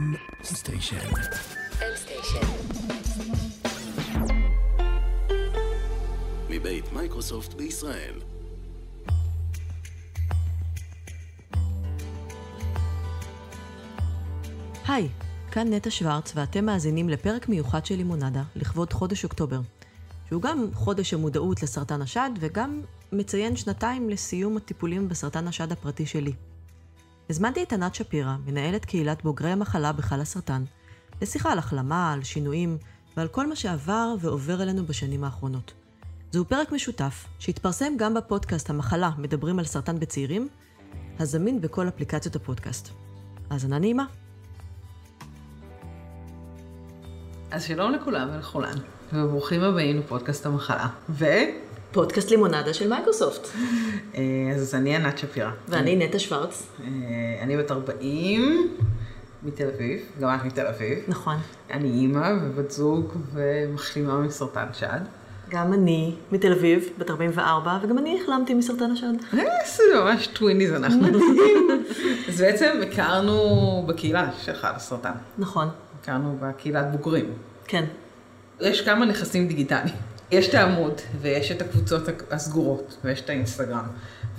M station. מבית מייקרוסופט בישראל. היי, כאן נטע שוורץ, ואתם מאזינים לפרק מיוחד של לימונדה, לכבוד חודש אוקטובר, שהוא גם חודש המודעות לסרטן השד, וגם מציין שנתיים לסיום הטיפולים בסרטן השד הפרטי שלי. הזמנתי את ענת שפירא, מנהלת קהילת בוגרי המחלה בחלאסרטן, לשיחה על החלמה, על שינויים, ועל כל מה שעבר ועובר אלינו בשנים האחרונות. זהו פרק משותף, שהתפרסם גם בפודקאסט המחלה מדברים על סרטן בצעירים, הזמין בכל אפליקציות הפודקאסט. האזנה נעימה. אז שלום לכולם ולכולן, וברוכים הבאים לפודקאסט המחלה. ו... פודקאסט לימונדה של מייקרוסופט. אה, אז אני ענת שפירא. ואני נטע שוורץ. אה, אני בת 40, מתל אביב, גם את מתל אביב. נכון. אני אימא ובת זוג ומחלימה מסרטן שד. גם אני מתל אביב, בת 44, וגם אני החלמתי מסרטן השד. אה, זה ממש טוויניז אנחנו. אז בעצם הכרנו בקהילה שלך לסרטן. נכון, הכרנו בקהילת בוגרים. כן. יש כמה נכסים דיגיטליים. יש את העמוד, ויש את הקבוצות הסגורות, ויש את האינסטגרם.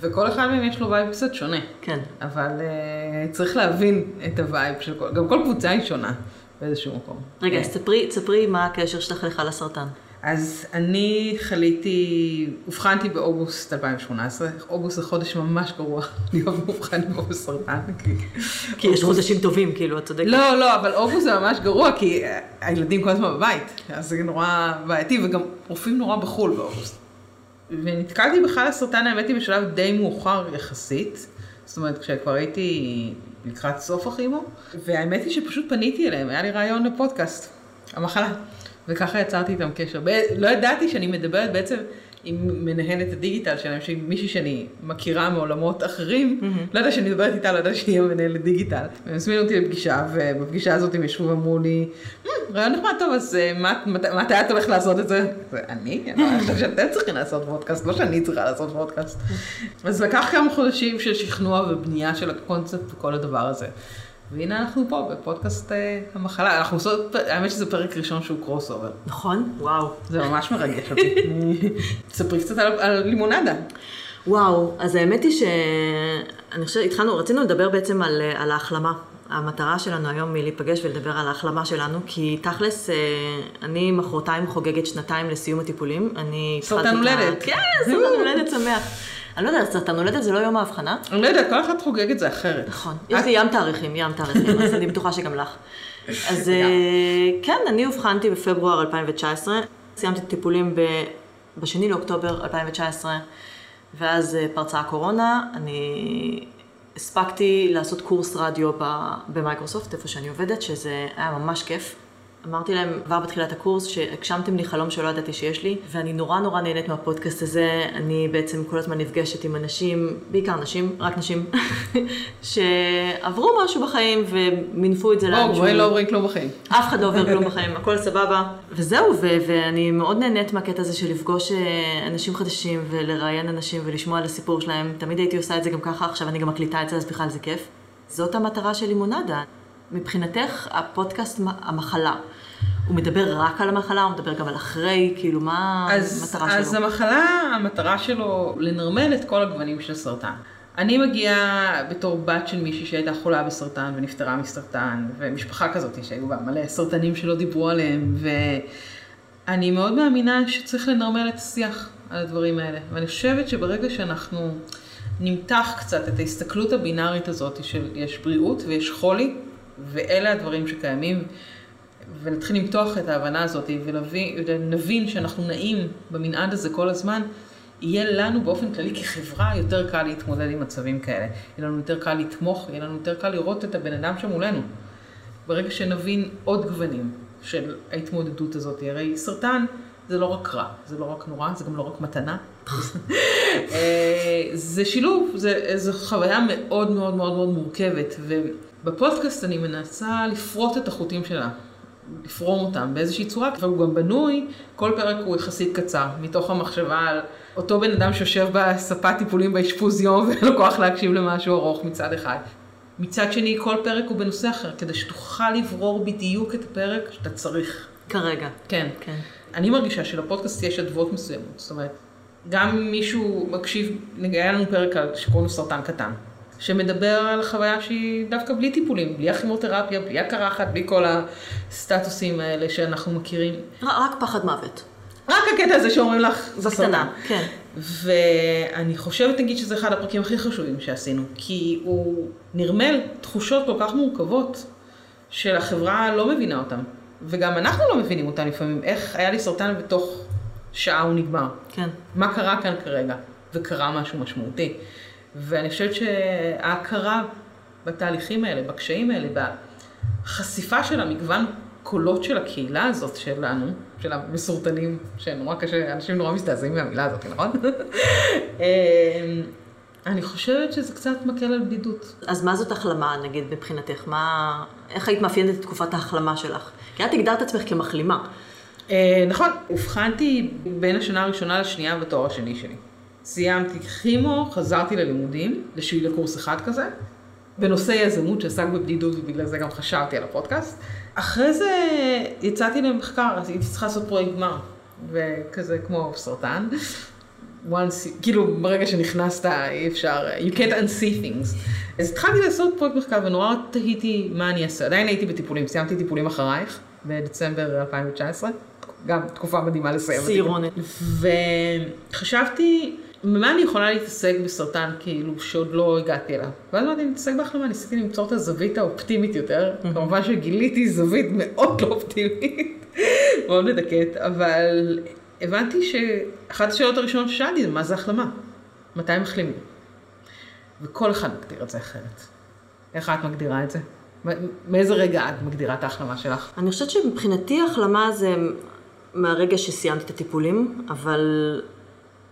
וכל אחד מהם יש לו vibe קצת שונה. כן. אבל אה, צריך להבין את ה vibe של כל, גם כל קבוצה היא שונה באיזשהו מקום. רגע, אז תספרי, תספרי מה הקשר שלך לך לסרטן. אז אני חליתי, אובחנתי באוגוסט 2018, אוגוסט זה חודש ממש גרוע להיות מאובחן בו בסרטן. כי, יש חודשים טובים, כאילו, את צודקת. לא, לא, אבל אוגוסט זה ממש גרוע, כי אה, הילדים כל הזמן בבית, אז זה נורא בעייתי, וגם רופאים נורא בחו"ל באוגוסט. ונתקלתי בכלל הסרטן, האמת היא, בשלב די מאוחר יחסית. זאת אומרת, כשכבר הייתי לקראת סוף הכימו, והאמת היא שפשוט פניתי אליהם, היה לי רעיון לפודקאסט, המחלה. וככה יצרתי איתם קשר. ב- לא ידעתי שאני מדברת בעצם עם מנהלת הדיגיטל שלהם, שהיא מישהי שאני מכירה מעולמות אחרים, לא ידעתי שאני מדברת איתה, לא ידעתי שהיא המנהלת דיגיטל. הם הזמינו אותי לפגישה, ובפגישה הזאת הם ישבו ואמרו לי, "מ, רעיון נחמד טוב, אז אה, מתי את הולכת לעשות את זה? זה אני? אני חושבת שאתם צריכים לעשות פודקאסט, לא שאני צריכה לעשות פודקאסט. אז לקח כמה חודשים של שכנוע ובנייה של הקונספט וכל הדבר הזה. והנה אנחנו פה בפודקאסט אה, המחלה, אנחנו עושות, האמת שזה פרק ראשון שהוא crossover. נכון? וואו. זה ממש מרגש אותי. תספרי קצת על, על לימונדה. וואו, אז האמת היא שאני חושבת, התחלנו, רצינו לדבר בעצם על, על ההחלמה. המטרה שלנו היום היא להיפגש ולדבר על ההחלמה שלנו, כי תכלס, אה, אני מחרתיים חוגגת שנתיים לסיום הטיפולים. אני סרטן התחלתי ה- הולדת. כן, סרטן הולדת שמח. אני לא יודעת, סרטן הולדת זה לא יום האבחנה? אני לא יודעת, כל אחד חוגג את זה אחרת. נכון. יש לי ים תאריכים, ים תאריכים, אז אני בטוחה שגם לך. אז אה, כן, אני אובחנתי בפברואר 2019, סיימתי ב- בשני לאוקטובר 2019, ואז אה, פרצה הקורונה, אני הספקתי לעשות קורס רדיו ב- במייקרוסופט, איפה שאני עובדת, שזה היה ממש כיף. אמרתי להם כבר בתחילת הקורס שהגשמתם לי חלום שלא ידעתי שיש לי, ואני נורא נורא נהנית מהפודקאסט הזה. אני בעצם כל הזמן נפגשת עם אנשים, בעיקר נשים, רק נשים, שעברו משהו בחיים ומינפו את זה או, לאנשהו. בואי לא אומרים כלום בחיים. אף אחד לא עובר כלום בחיים, הכל סבבה. וזהו, ו- ואני מאוד נהנית מהקטע הזה של לפגוש אה, אנשים חדשים ולראיין אנשים ולשמוע על הסיפור שלהם. תמיד הייתי עושה את זה גם ככה, עכשיו אני גם מקליטה את זה, אז בכלל זה כיף. זאת המטרה של לימונדה. מבחינתך, הפודקאסט המחלה, הוא מדבר רק על המחלה, הוא מדבר גם על אחרי, כאילו, מה אז, המטרה אז שלו? המחלה, המטרה שלו לנרמל את כל הגוונים של סרטן. אני מגיעה בתור בת של מישהי שהייתה חולה בסרטן ונפטרה מסרטן, ומשפחה כזאת שהיו בה מלא סרטנים שלא דיברו עליהם, ואני מאוד מאמינה שצריך לנרמל את השיח על הדברים האלה. ואני חושבת שברגע שאנחנו נמתח קצת את ההסתכלות הבינארית הזאת של יש בריאות ויש חולי, ואלה הדברים שקיימים, ונתחיל למתוח את ההבנה הזאת ונבין, שאנחנו נעים במנעד הזה כל הזמן, יהיה לנו באופן כללי כחברה יותר קל להתמודד עם מצבים כאלה. יהיה לנו יותר קל לתמוך, יהיה לנו יותר קל לראות את הבן אדם שמולנו. ברגע שנבין עוד גוונים של ההתמודדות הזאת, הרי סרטן זה לא רק רע, זה לא רק נורא, זה גם לא רק מתנה. אה, זה שילוב, זה, זו חוויה מאוד מאוד מאוד מאוד מורכבת, ובפודקאסט אני מנסה לפרוט את החוטים שלה. לפרום אותם באיזושהי צורה, והוא גם בנוי, כל פרק הוא יחסית קצר, מתוך המחשבה על אותו בן אדם שיושב בספת טיפולים באשפוז יום ואין לו כוח להקשיב למשהו ארוך מצד אחד. מצד שני, כל פרק הוא בנושא אחר, כדי שתוכל לברור בדיוק את הפרק שאתה צריך. כרגע. כן. כן. אני מרגישה שלפודקאסט יש אדוות מסוימות. זאת אומרת, גם מישהו מקשיב, היה לנו פרק שקוראים לו סרטן קטן, שמדבר על חוויה שהיא דווקא בלי טיפולים, בלי הכימותרפיה, בלי הקרחת, בלי כל הסטטוסים האלה שאנחנו מכירים. רק פחד מוות. רק הקטע הזה שאומרים לך, זה סרטן. בקטנה, כן. ואני חושבת, נגיד, שזה אחד הפרקים הכי חשובים שעשינו, כי הוא נרמל תחושות כל כך מורכבות, שהחברה לא מבינה אותן, וגם אנחנו לא מבינים אותן לפעמים, איך היה לי סרטן בתוך שעה הוא נגמר. כן. מה קרה כאן כרגע? וקרה משהו משמעותי. ואני חושבת שההכרה בתהליכים האלה, בקשיים האלה, בחשיפה של המגוון קולות של הקהילה הזאת שלנו, של המסורטנים, שנורא קשה, אנשים נורא מזדעזעים מהמילה הזאת, נכון? אמ, אני חושבת שזה קצת מקל על בדידות. אז מה זאת החלמה, נגיד, מבחינתך? מה... איך היית מאפיינת את תקופת ההחלמה שלך? כי את הגדרת עצמך כמחלימה. אה, נכון, אובחנתי בין השנה הראשונה לשנייה בתואר השני שלי. סיימתי כימו, חזרתי ללימודים, לשביעי לקורס אחד כזה, בנושא יזמות שעסק בבדידות ובגלל זה גם חשבתי על הפודקאסט. אחרי זה יצאתי למחקר, אז הייתי צריכה לעשות פרויקט גמר, וכזה כמו סרטן. once, כאילו ברגע שנכנסת אי אפשר, you can't unsee things. אז התחלתי לעשות פרויקט מחקר ונורא תהיתי מה אני אעשה. עדיין הייתי בטיפולים, סיימתי טיפולים אחרייך בדצמבר 2019, גם תקופה מדהימה לסיים. צעירונת. וחשבתי, במה אני יכולה להתעסק בסרטן כאילו שעוד לא הגעתי אליו? ואז אמרתי, אני מתעסק בהחלמה, ניסיתי למצוא את הזווית האופטימית יותר. כמובן שגיליתי זווית מאוד לא אופטימית, מאוד מדכאת, אבל הבנתי שאחת השאלות הראשונות ששאלתי זה מה זה החלמה? מתי מחלימים? וכל אחד מגדיר את זה אחרת. איך את מגדירה את זה? מאיזה רגע את מגדירה את ההחלמה שלך? אני חושבת שמבחינתי החלמה זה מהרגע שסיימתי את הטיפולים, אבל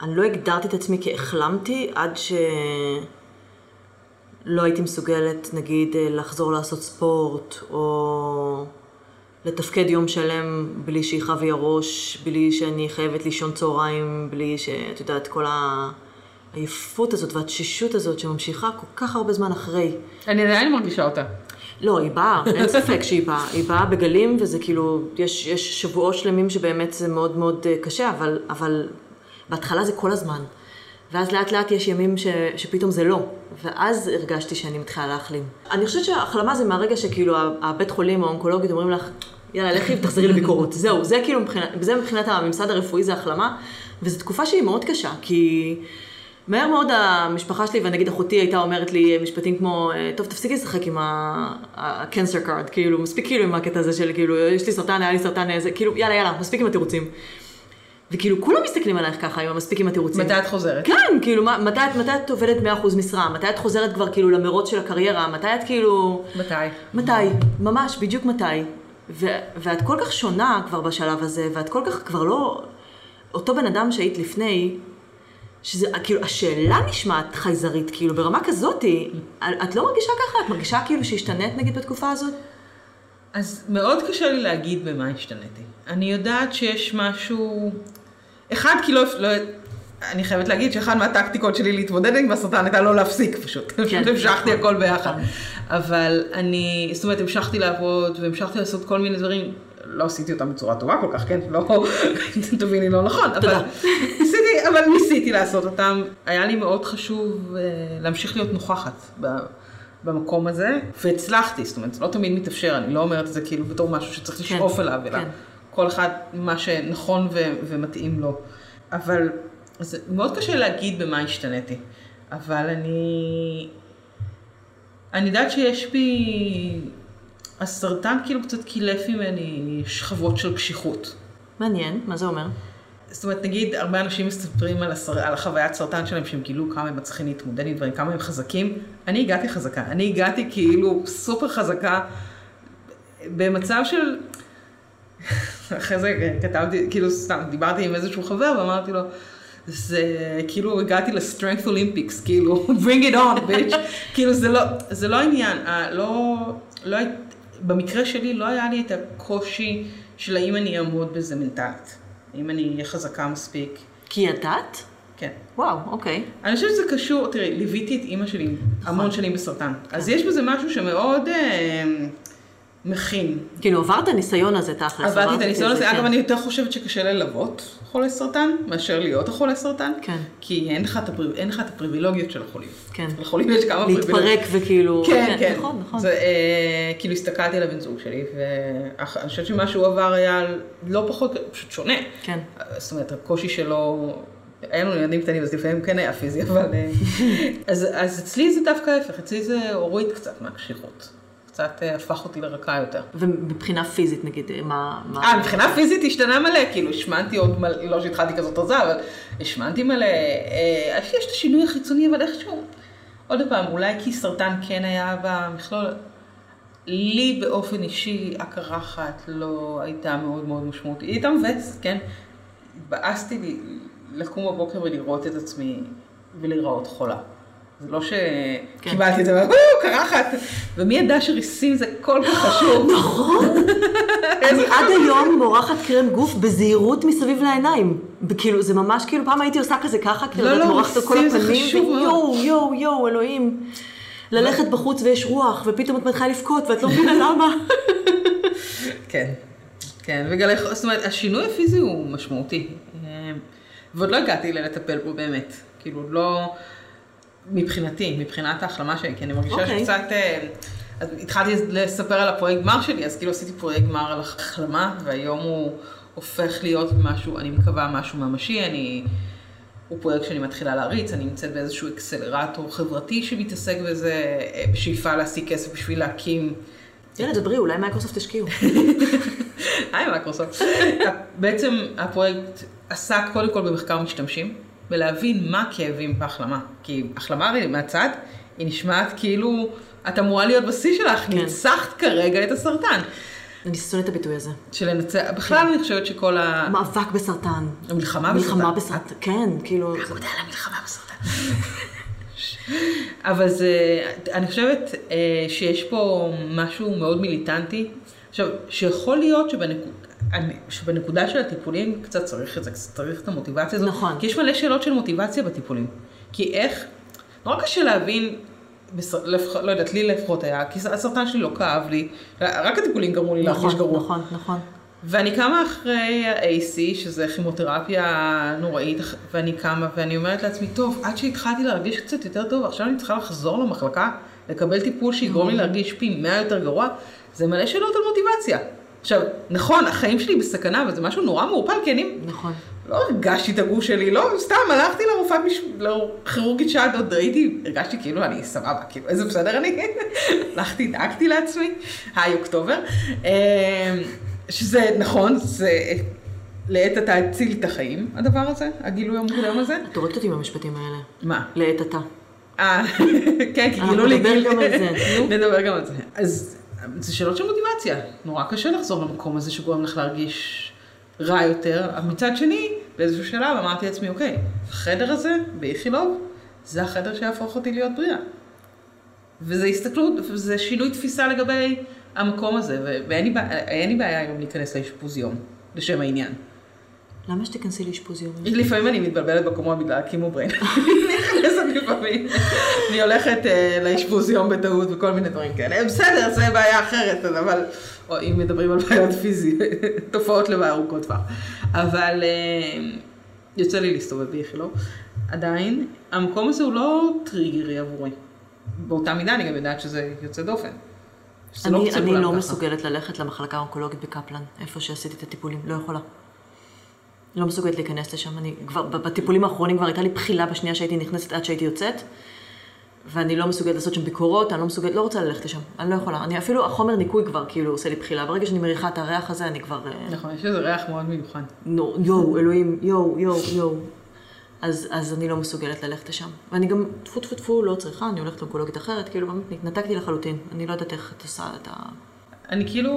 אני לא הגדרתי את עצמי כהחלמתי עד שלא הייתי מסוגלת, נגיד, אה, לחזור לעשות ספורט, או לתפקד יום שלם בלי שיכאב לי הראש, בלי שאני חייבת לישון צהריים, בלי שאת יודעת, כל העייפות הזאת והתשישות הזאת שממשיכה כל כך הרבה זמן אחרי. אני עדיין מרגישה אותה. לא, היא באה, אין ספק שהיא באה. היא באה בגלים, וזה כאילו, יש, יש שבועות שלמים שבאמת זה מאוד מאוד אה, קשה, אבל, אבל בהתחלה זה כל הזמן. ואז לאט לאט יש ימים ש, שפתאום זה לא, ואז הרגשתי שאני מתחילה להחלים. אני חושבת שההחלמה זה מהרגע שכאילו הבית חולים או האונקולוגית אומרים לך, יאללה, לכי ותחזרי לביקורות. זהו, זה כאילו מבחינת, זה מבחינת הממסד הרפואי זה החלמה, וזו תקופה שהיא מאוד קשה, כי מהר מאוד המשפחה שלי, ונגיד אחותי הייתה אומרת לי משפטים כמו, טוב, תפסיקי לשחק עם ה-cancer card, כאילו, מספיק כאילו עם הקטע הזה של כאילו, יש לי סרטן, היה לי סרטן, איזה, כאילו, יאללה, יאללה, מספיק עם התירוצים. וכאילו, כולם מסתכלים עלייך ככה, עם המספיק עם התירוצים. מתי את חוזרת? כן, כאילו, מה- מתי, מתי את עובדת 100% משרה? מתי את חוזרת כבר כאילו למרוץ של הקריירה? מתי את כאילו... מתי? מתי? ממש, בדיוק מתי. ו- ואת כל כך שונה כבר בשלב הזה, ואת כל כך כבר לא... אותו בן אדם שהיית לפני, שזה, כאילו, השאלה נשמעת חייזרית, כאילו, ברמה כזאתי. את לא מרגישה ככה? את מרגישה כאילו שהשתנית נגיד בתקופה הזאת? אז מאוד קשה לי להגיד במה השתניתי. אני יודעת שיש משהו... אחד, כי לא... לא... אני חייבת להגיד שאחת מהטקטיקות שלי להתמודד עם הסרטן הייתה לא להפסיק פשוט. פשוט המשכתי הכל ביחד. אבל אני, זאת אומרת, המשכתי לעבוד והמשכתי לעשות כל מיני דברים. לא עשיתי אותם בצורה טובה כל כך, כן? לא, תביני לא נכון. אבל תודה. ניסיתי, אבל ניסיתי לעשות אותם. היה לי מאוד חשוב אה, להמשיך להיות נוכחת במקום הזה, והצלחתי, זאת אומרת, זה לא תמיד מתאפשר, אני לא אומרת את זה כאילו בתור משהו שצריך לשאוף אליו, אלא כן. כל אחד מה שנכון ו- ומתאים לו. אבל זה מאוד קשה להגיד במה השתניתי, אבל אני... אני יודעת שיש בי... הסרטן כאילו קצת קילף ממני שכבות של קשיחות. מעניין, מה זה אומר? זאת אומרת, נגיד, הרבה אנשים מספרים על, הסר... על החוויית סרטן שלהם, שהם גילו כמה הם מצליחים להתמודד עם דברים, כמה הם חזקים. אני הגעתי חזקה. אני הגעתי כאילו סופר חזקה, במצב של... אחרי זה כתבתי, כאילו סתם, דיברתי עם איזשהו חבר ואמרתי לו, זה כאילו הגעתי ל strength Olympics, כאילו, bring it on, bitch. כאילו זה לא, זה לא העניין, ה- לא, לא, במקרה שלי לא היה לי את הקושי של האם אני אעמוד בזה מנטלית. האם אני אהיה חזקה מספיק. כי ידעת? כן. וואו, אוקיי. אני חושבת שזה קשור, תראי, ליוויתי את אימא שלי המון שנים בסרטן. אז יש בזה משהו שמאוד אה, מכין. כאילו עברת ניסיון הזה תכלס. עברתי את הניסיון הזה, כן. אגב, אני יותר חושבת שקשה ללוות חולי סרטן, מאשר להיות החולה סרטן. כן. כי אין לך את הפריב- אין לך את הפריבילוגיות של החולים. כן. לחולים יש כמה פריבילוגיות. להתפרק וכאילו... כן, כן. נכון, נכון. זה, אה, כאילו הסתכלתי על הבן זוג שלי, ואני חושבת שמה שהוא עבר היה לא פחות, פשוט שונה. כן. זאת אומרת, הקושי שלו, היה לנו ילדים קטנים, אז לפעמים כן היה פיזי, אבל... אה, אז, אז אצלי זה דווקא ההפך, אצלי זה הוריד קצת מהקשיחות. קצת אה, הפך אותי לרכה יותר. ומבחינה פיזית נגיד, מה... מה- אה, מבחינה פיזית השתנה מלא, כאילו השמנתי עוד מלא, לא שהתחלתי כזאת רזה, אבל השמנתי מלא. אה, יש את השינוי החיצוני, אבל איכשהו, עוד פעם, אולי כי סרטן כן היה במכלול, לי באופן אישי הקרחת לא הייתה מאוד מאוד משמעותית. היא הייתה מבאסת, כן? התבאסתי לקום בבוקר ולראות את עצמי ולהיראות חולה. זה לא שקיבלתי את זה, וואו, קרחת. ומי ידע שריסים זה כל כך חשוב. נכון. אני עד היום מורחת קרם גוף בזהירות מסביב לעיניים. כאילו, זה ממש כאילו, פעם הייתי עושה כזה ככה, כאילו, לא, את לא, מורחת על כל הפנים. ויואו, יואו, יואו, אלוהים. ללכת בחוץ ויש רוח, ופתאום את מתחילה לבכות, ואת לא מבינה למה. כן, כן, וגלי, זאת אומרת, השינוי הפיזי הוא משמעותי. אה, ועוד לא הגעתי ללטפל בו באמת. כאילו, עוד לא, מבחינתי, מבחינת ההחלמה שלי, כי אני מרגישה אוקיי. שקצת, אה, אז התחלתי לספר על הפרויקט גמר שלי, אז כאילו עשיתי פרויקט גמר על החלמה, והיום הוא הופך להיות משהו, אני מקווה משהו ממשי, אני... הוא פרויקט שאני מתחילה להריץ, אני נמצאת באיזשהו accelerator חברתי שמתעסק בזה, אה, בשאיפה להשיג כסף בשביל להקים יאללה, דברי, אולי מייקרוסופט תשקיעו. היי מייקרוסופט. בעצם הפרויקט עסק קודם כל במחקר משתמשים, ולהבין מה הכאבים בהחלמה. כי החלמה הרי מהצד, היא נשמעת כאילו את אמורה להיות בשיא שלך, כן. ניצחת כרגע את הסרטן. אני שונאת את הביטוי הזה. שלנצח, בכלל אני חושבת שכל ה... מאבק בסרטן. המלחמה מלחמה בסרטן. בסרטן. כן, כאילו... מודה על המלחמה בסרטן. אבל זה, אני חושבת אה, שיש פה משהו מאוד מיליטנטי. עכשיו, שיכול להיות שבנקוד, אני- שבנקודה של הטיפולים קצת צריך את זה, קצת צריך את המוטיבציה הזאת. נכון. כי יש מלא שאלות של מוטיבציה בטיפולים. כי איך, נורא קשה להבין, בסר- לפח- לא יודעת, לי לפחות היה, כי הסרטן שלי לא כאב לי, רק הטיפולים גרמו לי להרגיש נכון, גרוע. נכון, נכון. ואני קמה אחרי ה-AC, שזה כימותרפיה נוראית, ואני קמה ואני אומרת לעצמי, טוב, עד שהתחלתי להרגיש קצת יותר טוב, עכשיו אני צריכה לחזור למחלקה, לקבל טיפול שיגרום לי להרגיש פי מאה יותר גרוע, זה מלא שאלות על מוטיבציה. עכשיו, נכון, החיים שלי בסכנה, וזה משהו נורא מעורפל, כי אני נכון. לא הרגשתי את הגוף שלי, לא, סתם הלכתי לרופאה, מש... לכירורגית שד, עוד ראיתי, הרגשתי כאילו אני סבבה, כאילו איזה בסדר אני. הלכתי, דאגתי לעצמי, היי אוקטובר. אמ, שזה נכון, זה לעת עתה הציל את החיים, הדבר הזה, הגילוי המוקדם הזה. את הורגת אותי עם המשפטים האלה. מה? לעת עתה. אה, כן, כי גילו לי נדבר גם על זה. נדבר גם על זה. אז זה שאלות של מוטיבציה. נורא קשה לחזור למקום הזה שגורם לך להרגיש רע יותר. אבל מצד שני, באיזשהו שלב אמרתי לעצמי, אוקיי, החדר הזה באיכילוב, זה החדר שיהפוך אותי להיות בריאה. וזה הסתכלות, וזה שינוי תפיסה לגבי המקום הזה, ואין לי, אין לי בעיה היום להיכנס לאשפוז יום, לשם העניין. למה שתיכנסי לאשפוז יומי? לפעמים אני מתבלבלת בקומות בגלל הקימו בריין. אני נכנסת לפעמים. אני הולכת אה, לאשפוז יום בטעות וכל מיני דברים כאלה. בסדר, זה בעיה אחרת, אבל או, אם מדברים על בעיות פיזיות, תופעות לוואי ארוכות טווח. אבל אה, יוצא לי להסתובב באיכילוב. עדיין, המקום הזה הוא לא טריגרי עבורי. באותה מידה אני גם יודעת שזה יוצא דופן. שזה אני, לא. מסוגלת ללכת למחלקה האונקולוגית בקפלן, איפה שעשיתי את הטיפולים, לא יכולה. לא מסוגלת להיכנס לשם, אני כבר, בטיפולים האחרונים כבר הייתה לי בחילה בשנייה שהייתי נכנסת עד שהייתי יוצאת, ואני לא מסוגלת לעשות שם ביקורות, אני לא מסוגלת, לא רוצה ללכת לשם, אני לא יכולה. אני אפילו, החומר ניקוי כבר כאילו עושה לי בחילה, ברגע שאני מריחה את הריח הזה, אני כבר... אה, נכון, יש איזה ריח מאוד מיוחד. נו, יואו, אלוהים, יואו, יואו, יואו. אז, אז אני לא מסוגלת ללכת לשם. ואני גם, טפו טפו טפו, לא צריכה, אני הולכת לאונקולוגית אחרת, כאילו, באמת, התנתקתי לחלוטין. אני לא יודעת איך את עושה את ה... אני כאילו,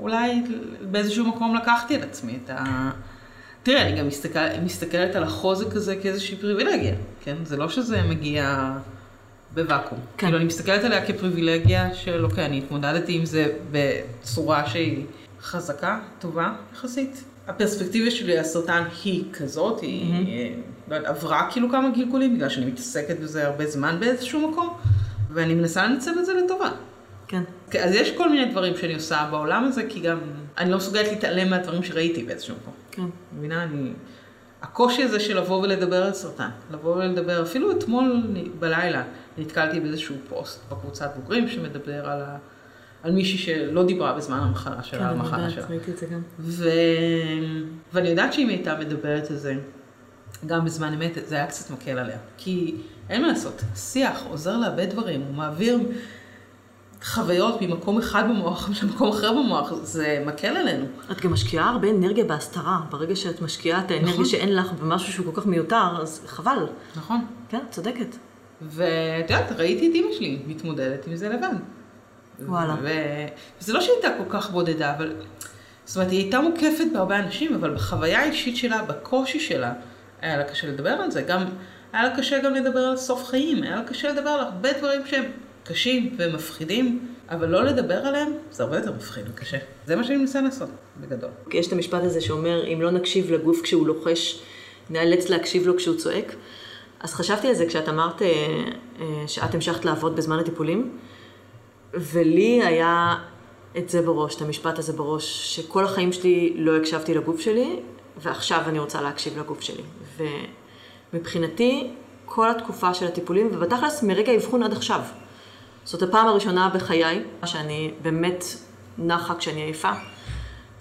אולי באיזשהו מקום לקחתי על עצמי את ה... תראה, אני גם מסתכל, מסתכלת על החוזק הזה כאיזושהי פריבילגיה, כן? זה לא שזה מגיע בוואקום. כן. כאילו, אני מסתכלת עליה כפריבילגיה של, אוקיי, אני התמודדתי עם זה בצורה שהיא חזקה, טובה, יחסית. הפרספקטיבה שלי על סרטן היא כזאת, היא אה, לא יודעת, עברה כאילו כמה גלגולים, בגלל שאני מתעסקת בזה הרבה זמן באיזשהו מקום, ואני מנסה לנצל את זה לטובה. כן, אז יש כל מיני דברים שאני עושה בעולם הזה, כי גם אני לא מסוגלת להתעלם מהדברים שראיתי באיזשהו מקום. כן. מבינה? אני... הקושי הזה של לבוא ולדבר על סרטן, לבוא ולדבר, אפילו אתמול בלילה נתקלתי באיזשהו פוסט בקבוצת בוגרים שמדבר על, ה... על מישהי שלא דיברה בזמן המחלה שלה, כן, על אני המחלה יודעת, שלה. ראיתי את זה גם. ו... ואני יודעת שאם היא הייתה מדברת על זה גם בזמן אמת, זה היה קצת מקל עליה. כי אין מה לעשות, שיח עוזר לאבד דברים, הוא מעביר חוויות ממקום אחד במוח למקום אחר במוח, זה מקל עלינו. את גם משקיעה הרבה אנרגיה בהסתרה. ברגע שאת משקיעה את האנרגיה נכון. שאין לך במשהו שהוא כל כך מיותר, אז חבל. נכון. כן, צודקת. ואת יודעת, ראיתי את אימא שלי מתמודדת עם זה לבד. וואלה. ו... וזה לא שהיא הייתה כל כך בודדה, אבל... זאת אומרת, היא הייתה מוקפת בהרבה אנשים, אבל בחוויה האישית שלה, בקושי שלה, היה לה קשה לדבר על זה. גם, היה לה קשה גם לדבר על סוף חיים, היה לה קשה לדבר על הרבה דברים שהם קשים ומפחידים, אבל לא לדבר עליהם, זה הרבה יותר מפחיד וקשה. זה מה שאני מנסה לעשות, בגדול. יש את המשפט הזה שאומר, אם לא נקשיב לגוף כשהוא לוחש, נאלץ להקשיב לו כשהוא צועק. אז חשבתי על זה כשאת אמרת אה, אה, שאת המשכת לעבוד בזמן הטיפולים, ולי היה את זה בראש, את המשפט הזה בראש, שכל החיים שלי לא הקשבתי לגוף שלי, ועכשיו אני רוצה להקשיב לגוף שלי. ומבחינתי, כל התקופה של הטיפולים, ובתכלס מרגע האבחון עד עכשיו. זאת הפעם הראשונה בחיי שאני באמת נחה כשאני עייפה.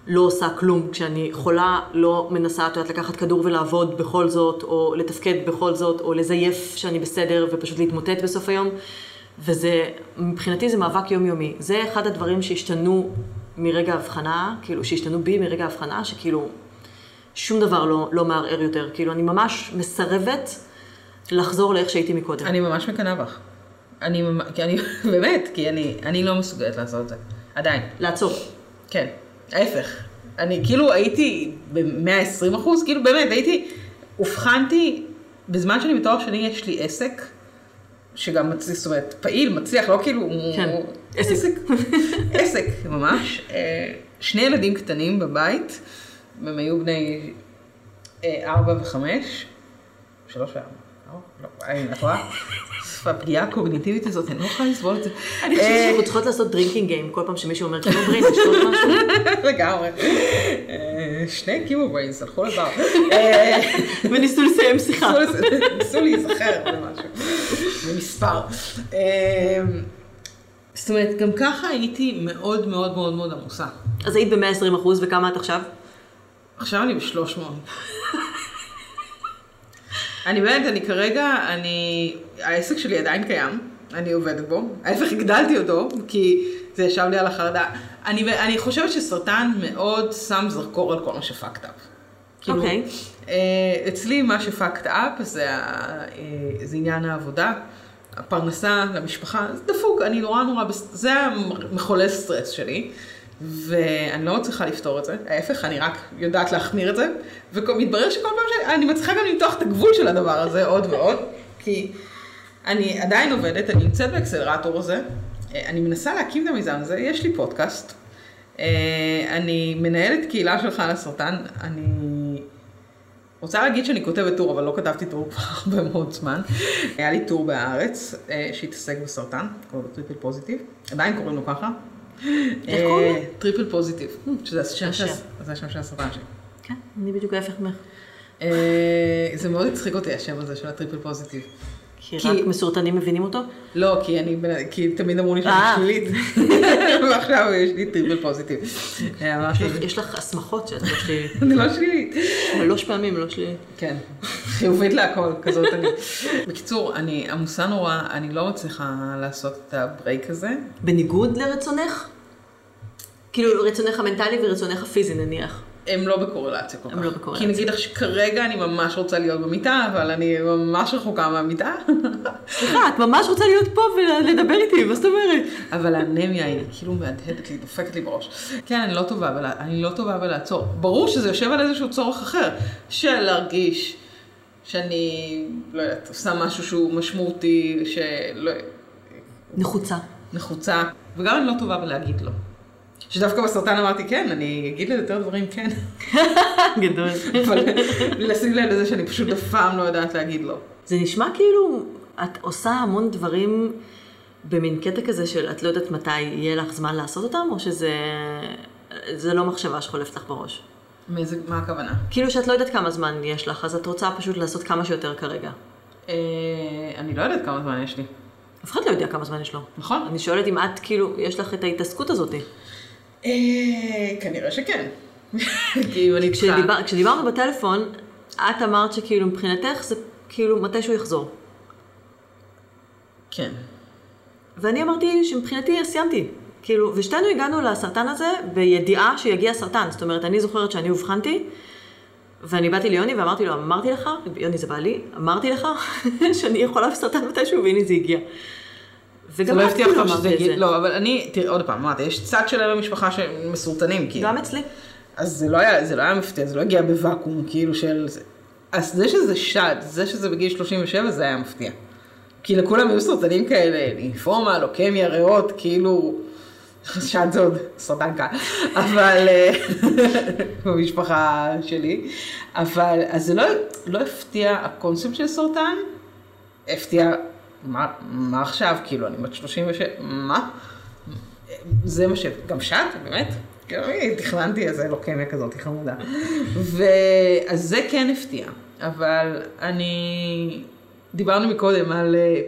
לא עושה כלום. כשאני חולה, לא מנסה, את יודעת, לקחת כדור ולעבוד בכל זאת, או לתפקד בכל זאת, או לזייף שאני בסדר ופשוט להתמוטט בסוף היום. וזה, מבחינתי זה מאבק יומיומי. זה אחד הדברים שהשתנו מרגע ההבחנה, כאילו, שהשתנו בי מרגע ההבחנה, שכאילו, שום דבר לא, לא מערער יותר. כאילו, אני ממש מסרבת לחזור לאיך שהייתי מקודם. אני ממש מקנאה בך. אני, כי אני, באמת, כי אני, אני לא מסוגלת לעשות את זה. עדיין. לעצור. כן, ההפך. אני כאילו הייתי ב-120 אחוז, כאילו באמת הייתי, אובחנתי, בזמן שאני בתואר שני יש לי עסק, שגם מצליח, זאת אומרת, פעיל, מצליח, לא כאילו, כן, הוא- עסק. עסק, עסק, ממש. אה, שני ילדים קטנים בבית, והם היו בני אה, ארבע וחמש, שלוש וארבע. את רואה? הפגיעה הקוגניטיבית הזאת, אני לא יכולה לסבול את זה. אני חושבת אה, שאנחנו צריכות לעשות drinking game, כל פעם שמישהו אומר chemo brain, יש עוד משהו. לגמרי. אה, שני קימו בריינס הלכו לבר. אה, וניסו לסיים שיחה. ניסו להיזכר במשהו. במספר. זאת אומרת, גם ככה הייתי מאוד מאוד מאוד מאוד עמוסה. אז היית ב-120 אחוז, וכמה את עכשיו? עכשיו אני בשלוש מאות. אני באמת, אני כרגע, אני, העסק שלי עדיין קיים, אני עובדת בו, ההפך הגדלתי אותו, כי זה ישב לי על החרדה. אני, אני חושבת שסרטן מאוד שם זרקור על כל מה שפאקד אפ. אוקיי. אצלי מה שפאקד אפ זה, אה, זה עניין העבודה, הפרנסה למשפחה, זה דפוק, אני נורא נורא, זה המחולל סטרס שלי. ואני לא מצליחה לפתור את זה, ההפך, אני רק יודעת להחמיר את זה, ומתברר שכל פעם שאני מצליחה גם למתוח את הגבול של הדבר הזה עוד ועוד, כי אני עדיין עובדת, אני נמצאת ב accelerator הזה, אה, אני מנסה להקים את המיזם הזה, יש לי פודקאסט, אה, אני מנהלת קהילה של חלאסרטן, אני רוצה להגיד שאני כותבת טור, אבל לא כתבתי טור כבר הרבה מאוד זמן. היה לי טור בהארץ אה, שהתעסק בסרטן, קוראים לו triple positive, עדיין קוראים לו ככה. איך קוראים לו? אה, triple positive, שזה. של- השם של הסרטן שלי. כן, אני בדיוק ההפך ממך. אה, זה מאוד הצחיק אותי השם הזה של ה triple positive. כי רק מסורטנים מבינים אותו? לא, כי אני, כי תמיד אמרו לי שאני אה. שלילית, ועכשיו יש לי triple positive. אה. יש לך הסמכות שאת לא שלילית. אני לא שלילית. שלוש פעמים לא שלילית. כן, חיובית להכל, כזאת אני. בקיצור, אני עמוסה נורא, אני לא מצליחה לעשות את ה break הזה. בניגוד לרצונך? כאילו רצונך המנטלי ורצונך הפיזי נניח. הם לא בקורלציה כל כך. הם לא בקורלציה. כי נגיד לך שכרגע אני ממש רוצה להיות במיטה, אבל אני ממש רחוקה מהמיטה. סליחה, את ממש רוצה להיות פה ולדבר איתי, מה זאת אומרת? אבל האנמיה היא כאילו מהדהדת לי, דופקת לי בראש. כן, אני לא טובה, בלה, אני לא טובה בלעצור. ברור שזה יושב על איזשהו צורך אחר, של להרגיש שאני, לא יודעת, עושה משהו שהוא משמעותי, שלא... נחוצה. נחוצה, וגם אני לא טובה בלהגיד לא. שדווקא בסרטן אמרתי כן, אני אגיד לזה יותר דברים כן, גדול. אבל לשים לב לזה שאני פשוט אף פעם לא יודעת להגיד לא. זה נשמע כאילו את עושה המון דברים במין קטע כזה של את לא יודעת מתי יהיה לך זמן לעשות אותם, או שזה זה לא מחשבה שחולפת לך בראש? מאיזה, מה הכוונה? כאילו שאת לא יודעת כמה זמן יש לך, אז את רוצה פשוט לעשות כמה שיותר כרגע. אה, אני לא יודעת כמה זמן יש לי. אף אחד לא יודע כמה זמן יש לו. נכון. אני שואלת אם את, כאילו, יש לך את ההתעסקות הזאת. אה, כנראה שכן. אם אני. כשדיבר, כשדיברנו בטלפון, את אמרת שכאילו מבחינתך זה כאילו מתי שהוא יחזור. כן. ואני אמרתי שמבחינתי סיימתי. כאילו, ושתינו הגענו לסרטן הזה בידיעה שיגיע סרטן. זאת אומרת, אני זוכרת שאני אובחנתי, ואני באתי ליוני ואמרתי לו, אמרתי לך, יוני זה בעלי, אמרתי לך שאני יכולה בסרטן מתישהו, והנה זה הגיע. זה וגם לא הבטיח לך שזה יגיד. לא, אבל אני, תראה, עוד פעם, אמרתי, יש צד שלהם במשפחה שהם מסורטנים, כאילו. גם אצלי. אז זה לא היה, זה לא היה מפתיע, זה לא הגיע בוואקום, כאילו של... אז זה שזה שד, זה שזה בגיל 37, זה היה מפתיע. כי לכולם היו סרטנים כאלה, לימפומה, לוקמיה, ריאות, כאילו... שד זה עוד סרטן קל, אבל... אה, במשפחה שלי. אבל, אז זה לא, לא הפתיע, הקונספט של סרטן, הפתיע, מה, מה עכשיו, כאילו, אני בת 36, מה? זה מה ש... גם שאת, באמת? גם אני תכננתי איזה לוקמיה כזאת חמודה. ואז זה כן הפתיע, אבל אני... דיברנו מקודם על אה,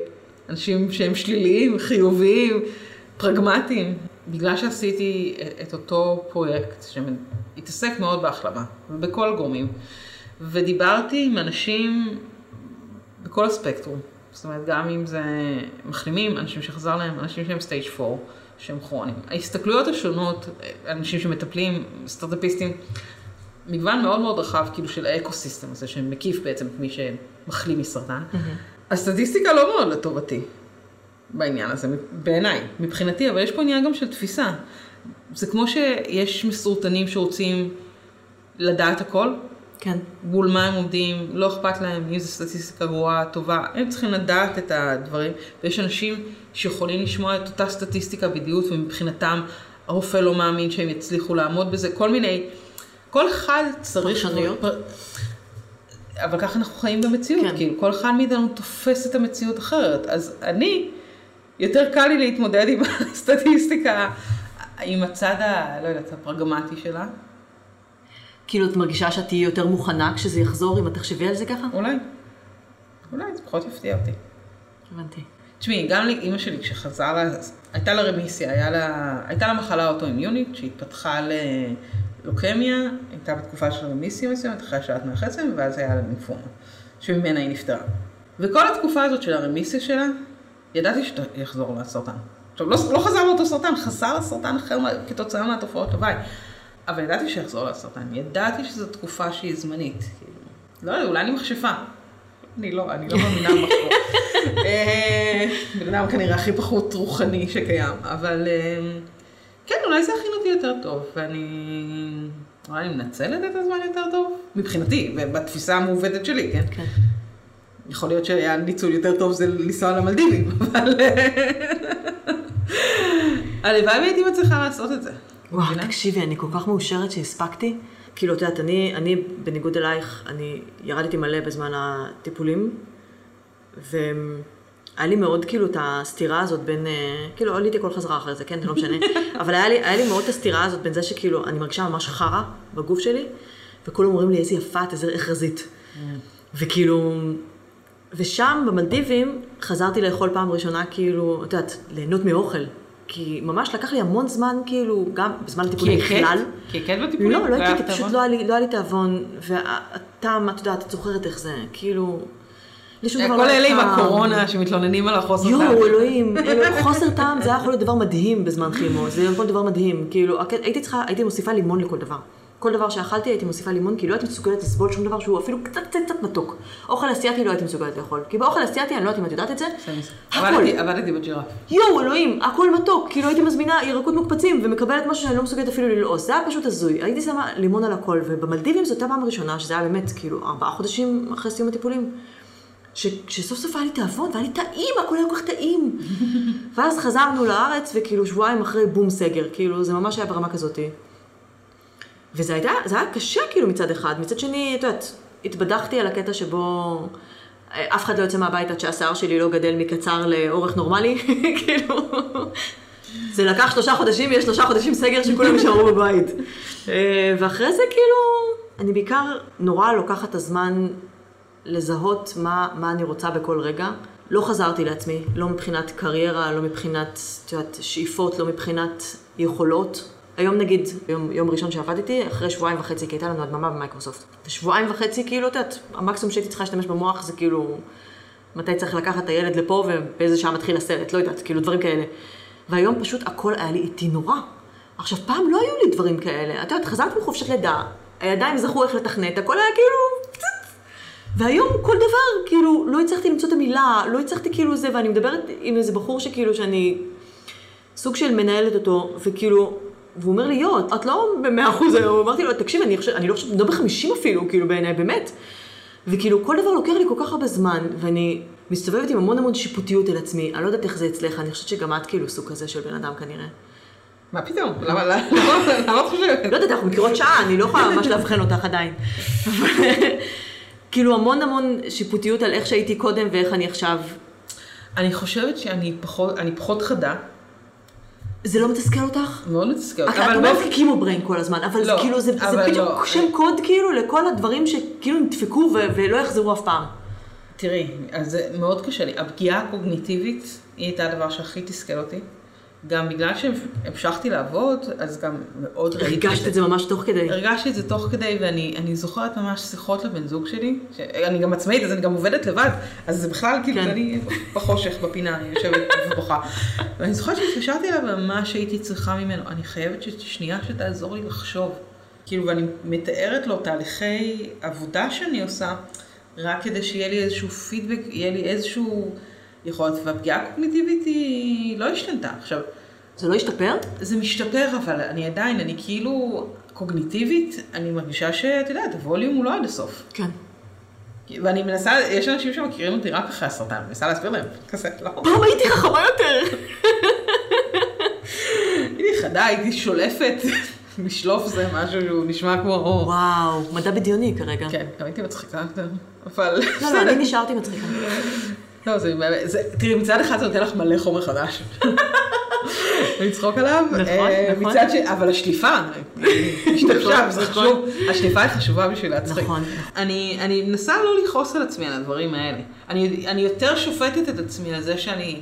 אנשים שהם שליליים, חיוביים, פרגמטיים. בגלל שעשיתי את אותו פרויקט שהתעסק מאוד בהחלמה, ובכל הגורמים, ודיברתי עם אנשים בכל הספקטרום. זאת אומרת, גם אם זה מחלימים, אנשים שחזר להם, אנשים שהם stage 4, שהם כרוניים. ההסתכלויות השונות, אנשים שמטפלים, סטארט-אפיסטים, מגוון מאוד מאוד רחב כאילו של ה ecosystem הזה, שמקיף בעצם את מי שמחלים מסרטן. הסטטיסטיקה לא מאוד לטובתי בעניין הזה, בעיניי, מבחינתי, אבל יש פה עניין גם של תפיסה. זה כמו שיש מסורטנים שרוצים לדעת הכל, כן. מול מה הם עומדים, לא אכפת להם אם זו סטטיסטיקה גרועה, טובה, הם צריכים לדעת את הדברים, ויש אנשים שיכולים לשמוע את אותה סטטיסטיקה בדיוק, ומבחינתם הרופא לא מאמין שהם יצליחו לעמוד בזה, כל מיני, כל אחד צריך... פרשנויות? פר- אבל ככה אנחנו חיים במציאות, כן. כאילו כל אחד מאיתנו תופס את המציאות אחרת, אז אני, יותר קל לי להתמודד עם הסטטיסטיקה, עם הצד ה... לא יודעת, הפרגמטי שלה, כאילו, את מרגישה שאת תהיי יותר מוכנה כשזה יחזור, אם את תחשבי על זה ככה? אולי, אולי זה פחות יפתיע אותי. הבנתי. תשמעי, גם לאימא שלי כשחזר לה, הייתה לה רמיסיה, היה לה, הייתה לה מחלה אוטואימיונית שהתפתחה ללוקמיה, הייתה בתקופה של רמיסיה מסוימת, אחרי השעת מהחצם, ואז היה לה לימפומה, שממנה היא נפטרה. וכל התקופה הזאת של הרמיסיה שלה, ידעתי שיחזור לה סרטן. עכשיו, לא, לא חזר לאותו סרטן, חזר לסרטן אחר כתוצאה מהתופעות לוואי. אבל ידעתי שיחזור לה סרטן, ידעתי שזו תקופה שהיא זמנית. כאילו. לא יודע, אולי אני מכשפה. אני לא, אני לא מאמינה במחשבות. אה, בן אדם כנראה הכי פחות רוחני שקיים, אבל אה, כן, אולי זה הכין אותי יותר טוב, ואני אולי אני מנצלת את הזמן יותר טוב, מבחינתי, ובתפיסה המעוותת שלי, כן? כן. יכול להיות שהיה ניצול יותר טוב זה לנסוע למלדיבים, אבל אה, הלוואי והייתי מצליחה לעשות את זה. וואו, מבינה? תקשיבי, אני כל כך מאושרת שהספקתי. כאילו, את יודעת, אני, אני, בניגוד אלייך, אני ירדתי מלא בזמן הטיפולים, והיה לי מאוד כאילו את הסתירה הזאת בין, אה, כאילו, עליתי הכל חזרה אחרי זה, כן, זה לא משנה, אבל היה לי, היה לי מאוד את הסתירה הזאת בין זה שכאילו, אני מרגישה ממש חרא בגוף שלי, וכולם אומרים לי, איזה יפה את, איזה איך רזית. וכאילו, ושם במלדיבים חזרתי לאכול פעם ראשונה, כאילו, את יודעת, ליהנות מאוכל. כי ממש לקח לי המון זמן, כאילו, גם בזמן הטיפולים בכלל. כי הכית בטיפולים? לא, לא היה הכיתי, לך פשוט? לא היה לי- לא היה לי תיאבון, והטעם, את יודעת, את זוכרת איך זה, כאילו, דבר לא כל היה אלה עם. הקורונה שמתלוננים על החוסר טעם. יואו, אלוהים, חוסר טעם זה היה יכול להיות דבר מדהים בזמן כימו, זה יכול להיות דבר מדהים, כאילו, הייתי צריכה, הייתי מוסיפה לימון לכל דבר. כל דבר שאכלתי הייתי מוסיפה לימון, כי לא הייתי מסוגלת לסבול שום דבר שהוא אפילו קצת קצת קצת מתוק. אוכל אסיאתי לא הייתי מסוגלת לאכול, כי באוכל אסיאתי, אני לא יודעת אם את יודעת את זה, הכל. עבדתי- בג'ירף. יואו, אלוהים, הכל מתוק. כאילו הייתי מזמינה ירקות מוקפצים ומקבלת משהו שאני לא מסוגלת אפילו ללעוס. זה היה פשוט הזוי. הייתי שמה לימון על הכל, ובמלדיבים זו הייתה פעם ראשונה, שזה היה באמת, כאילו, ארבעה חודשים אחרי סיום הטיפולים, ש, שסוף סוף היה לי תיאבון, והיה לי טעים, הכל היה כל כך טעים. ואז חזרנו לארץ, וכאילו שבועיים אחרי בום סגר, כאילו זה ממש היה ברמה כזאתי. וזה הייתה, זה היה קשה כאילו מצד אחד, מצד שני, את יודעת, התבדחתי על הקטע שבו אה, אף אחד לא יוצא מהבית עד שהשיער שלי לא גדל מקצר לאורך נורמלי, כאילו, זה לקח שלושה חודשים, יש שלושה חודשים סגר שכולם יישארו בבית. אה, ואחרי זה כאילו, אני בעיקר נורא לוקחת את הזמן לזהות מה, מה אני רוצה בכל רגע. לא חזרתי לעצמי, לא מבחינת קריירה, לא מבחינת, את יודעת, שאיפות, לא מבחינת יכולות. היום נגיד, יום, יום ראשון שעבדתי, אחרי שבועיים וחצי, כי הייתה לנו הדממה במייקרוסופט. שבועיים וחצי, כאילו, את יודעת, המקסימום שהייתי צריכה להשתמש במוח זה כאילו, מתי צריך לקחת את הילד לפה ובאיזה שעה מתחיל הסרט, לא יודעת, כאילו דברים כאלה. והיום פשוט הכל היה לי איטי נורא. עכשיו, פעם לא היו לי דברים כאלה. את יודעת, חזרתי מחופשת לידה, הידיים זכו איך לתכנת, הכל היה כאילו... והיום כל דבר, כאילו, לא הצלחתי למצוא את המילה, לא הצלחתי כאילו זה, ואני מדברת עם איזה בחור שכאילו, שאני סוג של מנהלת אותו, וכאילו, והוא אומר לי, יו, את לא במאה אחוז היום, אמרתי לו, תקשיב, אני חושב, אני לא חושבת, לא בחמישים אפילו, כאילו, בעיניי, באמת. וכאילו, כל דבר לוקח לי כל כך הרבה זמן, ואני מסתובבת עם המון המון שיפוטיות אל עצמי, אני לא יודעת איך זה אצלך, אני חושבת שגם את כאילו סוג כזה של בן אדם כנראה. מה פתאום? למה את חושבת? לא יודעת, אנחנו מכירות שעה, אני לא יכולה ממש לאבחן אותך עדיין. כאילו המון המון שיפוטיות על איך שהייתי קודם ואיך אני עכשיו. אני חושבת שאני פחות, אני פחות חדה, זה לא מתסכל אותך? מאוד מתסכל. את את אומרת באופן- קימו בריין כל הזמן, אבל זה לא, כאילו, זה בדיוק לא. שם קוד כאילו לכל הדברים שכאילו נדפקו ו- ולא יחזרו אף פעם. תראי, אז זה מאוד קשה לי. הפגיעה הקוגניטיבית היא הייתה הדבר שהכי תסכל אותי. גם בגלל שהמשכתי לעבוד, אז גם מאוד ראיתי הרגשת את זה ממש תוך כדי. הרגשתי את זה תוך כדי, ואני אני זוכרת ממש שיחות לבן זוג שלי, שאני גם עצמאית, אז אני גם עובדת לבד, אז זה בכלל כאילו, כן. אני בחושך, בפינה, אני יושבת ובוכה. ואני זוכרת שהתקשרתי אליו ממש הייתי צריכה ממנו, אני חייבת ששנייה שתעזור לי לחשוב. כאילו, ואני מתארת לו תהליכי עבודה שאני עושה, רק כדי שיהיה לי איזשהו פידבק, יהיה לי איזשהו יכולת, והפגיעה הקוגניטיבית היא לא השתנתה. עכשיו, זה לא השתפר? זה משתפר, אבל אני עדיין, אני כאילו, קוגניטיבית, אני מרגישה שאת יודעת, הווליום הוא לא עד הסוף. כן. ואני מנסה, יש אנשים שמכירים אותי רק אחרי הסרטן, אני מנסה להסביר להם, כזה, לא. פעם הייתי חכמה יותר. הייתי חדה, הייתי שולפת, לשלוף זה משהו שהוא נשמע כמו, או, וואו, מדע בדיוני כרגע. כן, גם הייתי מצחיקה יותר, אבל, לא, לא, אני נשארתי מצחיקה. לא, זה באמת, זה- תראי, מצד אחד זה נותן לך מלא חומר חדש. לצחוק עליו, נכון, אה, נכון. מצד ש... אבל השליפה, היא השתבשה, וזה נכון. חשוב, השליפה היא חשובה בשביל להצחיק. נכון. אני, אני מנסה לא לכעוס על עצמי על הדברים האלה. אני, יותר שופטת את עצמי על זה שאני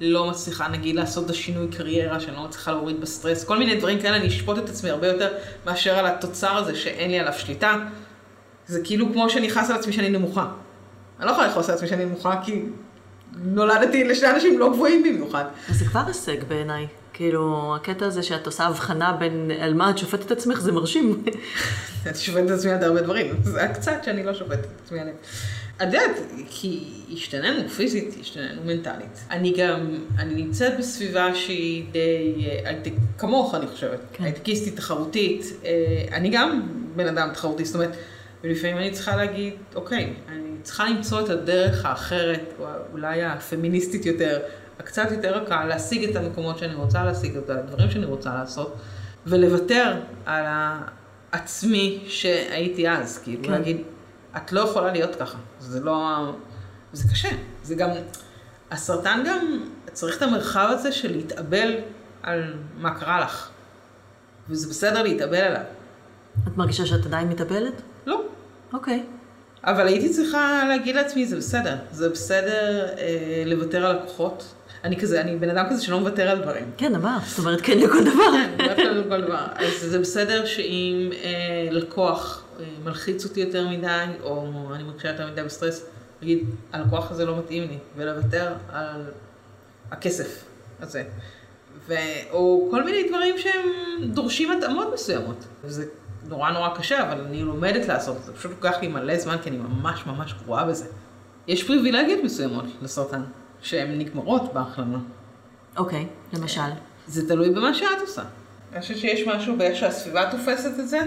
לא מצליחה, נגיד, לעשות את השינוי קריירה, שאני לא מצליחה להוריד בסטרס, כל מיני דברים כאלה, אני אשפוט את עצמי הרבה יותר מאשר על התוצר הזה שאין לי עליו שליטה. זה כאילו כמו שאני אכעס על עצמי שאני נמוכה. אני לא יכולה לכעוס על עצמי שאני נמוכה כי נולדתי לשני אנשים לא גבוהים במיוחד. אז זה כבר הישג בעיניי. כאילו, הקטע הזה שאת עושה הבחנה בין על מה את שופטת את עצמך, זה מרשים. אני שופטת את עצמי על הרבה דברים, זה הקצת שאני לא שופטת את עצמי עליהם. את יודעת, כי השתננו פיזית, השתננו מנטלית. אני גם, אני נמצאת בסביבה שהיא די, הייטק, כמוך אני חושבת, כן. הייטקיסטית, תחרותית. אה, אני גם בן אדם תחרותי, זאת אומרת, ולפעמים אני צריכה להגיד, אוקיי, אני צריכה למצוא את הדרך האחרת, או אולי הפמיניסטית יותר, הקצת יותר רכה, להשיג את המקומות שאני רוצה להשיג, את הדברים שאני רוצה לעשות, ולוותר על העצמי שהייתי אז, כאילו כן. להגיד, את לא יכולה להיות ככה, זה לא, זה קשה, זה גם, הסרטן גם צריך את המרחב הזה של להתאבל על מה קרה לך, וזה בסדר להתאבל עליו, את מרגישה שאת עדיין מתאבלת? לא, אוקיי. אבל הייתי צריכה להגיד לעצמי, זה בסדר, זה בסדר אה, לוותר על לקוחות. אני כזה, אני בן אדם כזה שלא מוותר על דברים. כן, אמרת, זאת אומרת כן לכל דבר. כן, מוותר על כל דבר. אז זה בסדר שאם אה, לקוח אה, מלחיץ אותי יותר מדי, או אני מרגישה יותר מדי בסטרס, להגיד, הלקוח הזה לא מתאים לי, ולוותר על הכסף הזה. ו... או כל מיני דברים שהם דורשים התאמות מסוימות. וזה נורא נורא קשה, אבל אני לומדת לעשות את זה. פשוט לוקח לי מלא זמן, כי אני ממש ממש גרועה בזה. יש פריבילגיות מסוימות לסרטן, שהן נגמרות בהחלמה. אוקיי, למשל. זה תלוי במה שאת עושה. אני חושבת שיש משהו באיך שהסביבה תופסת את זה,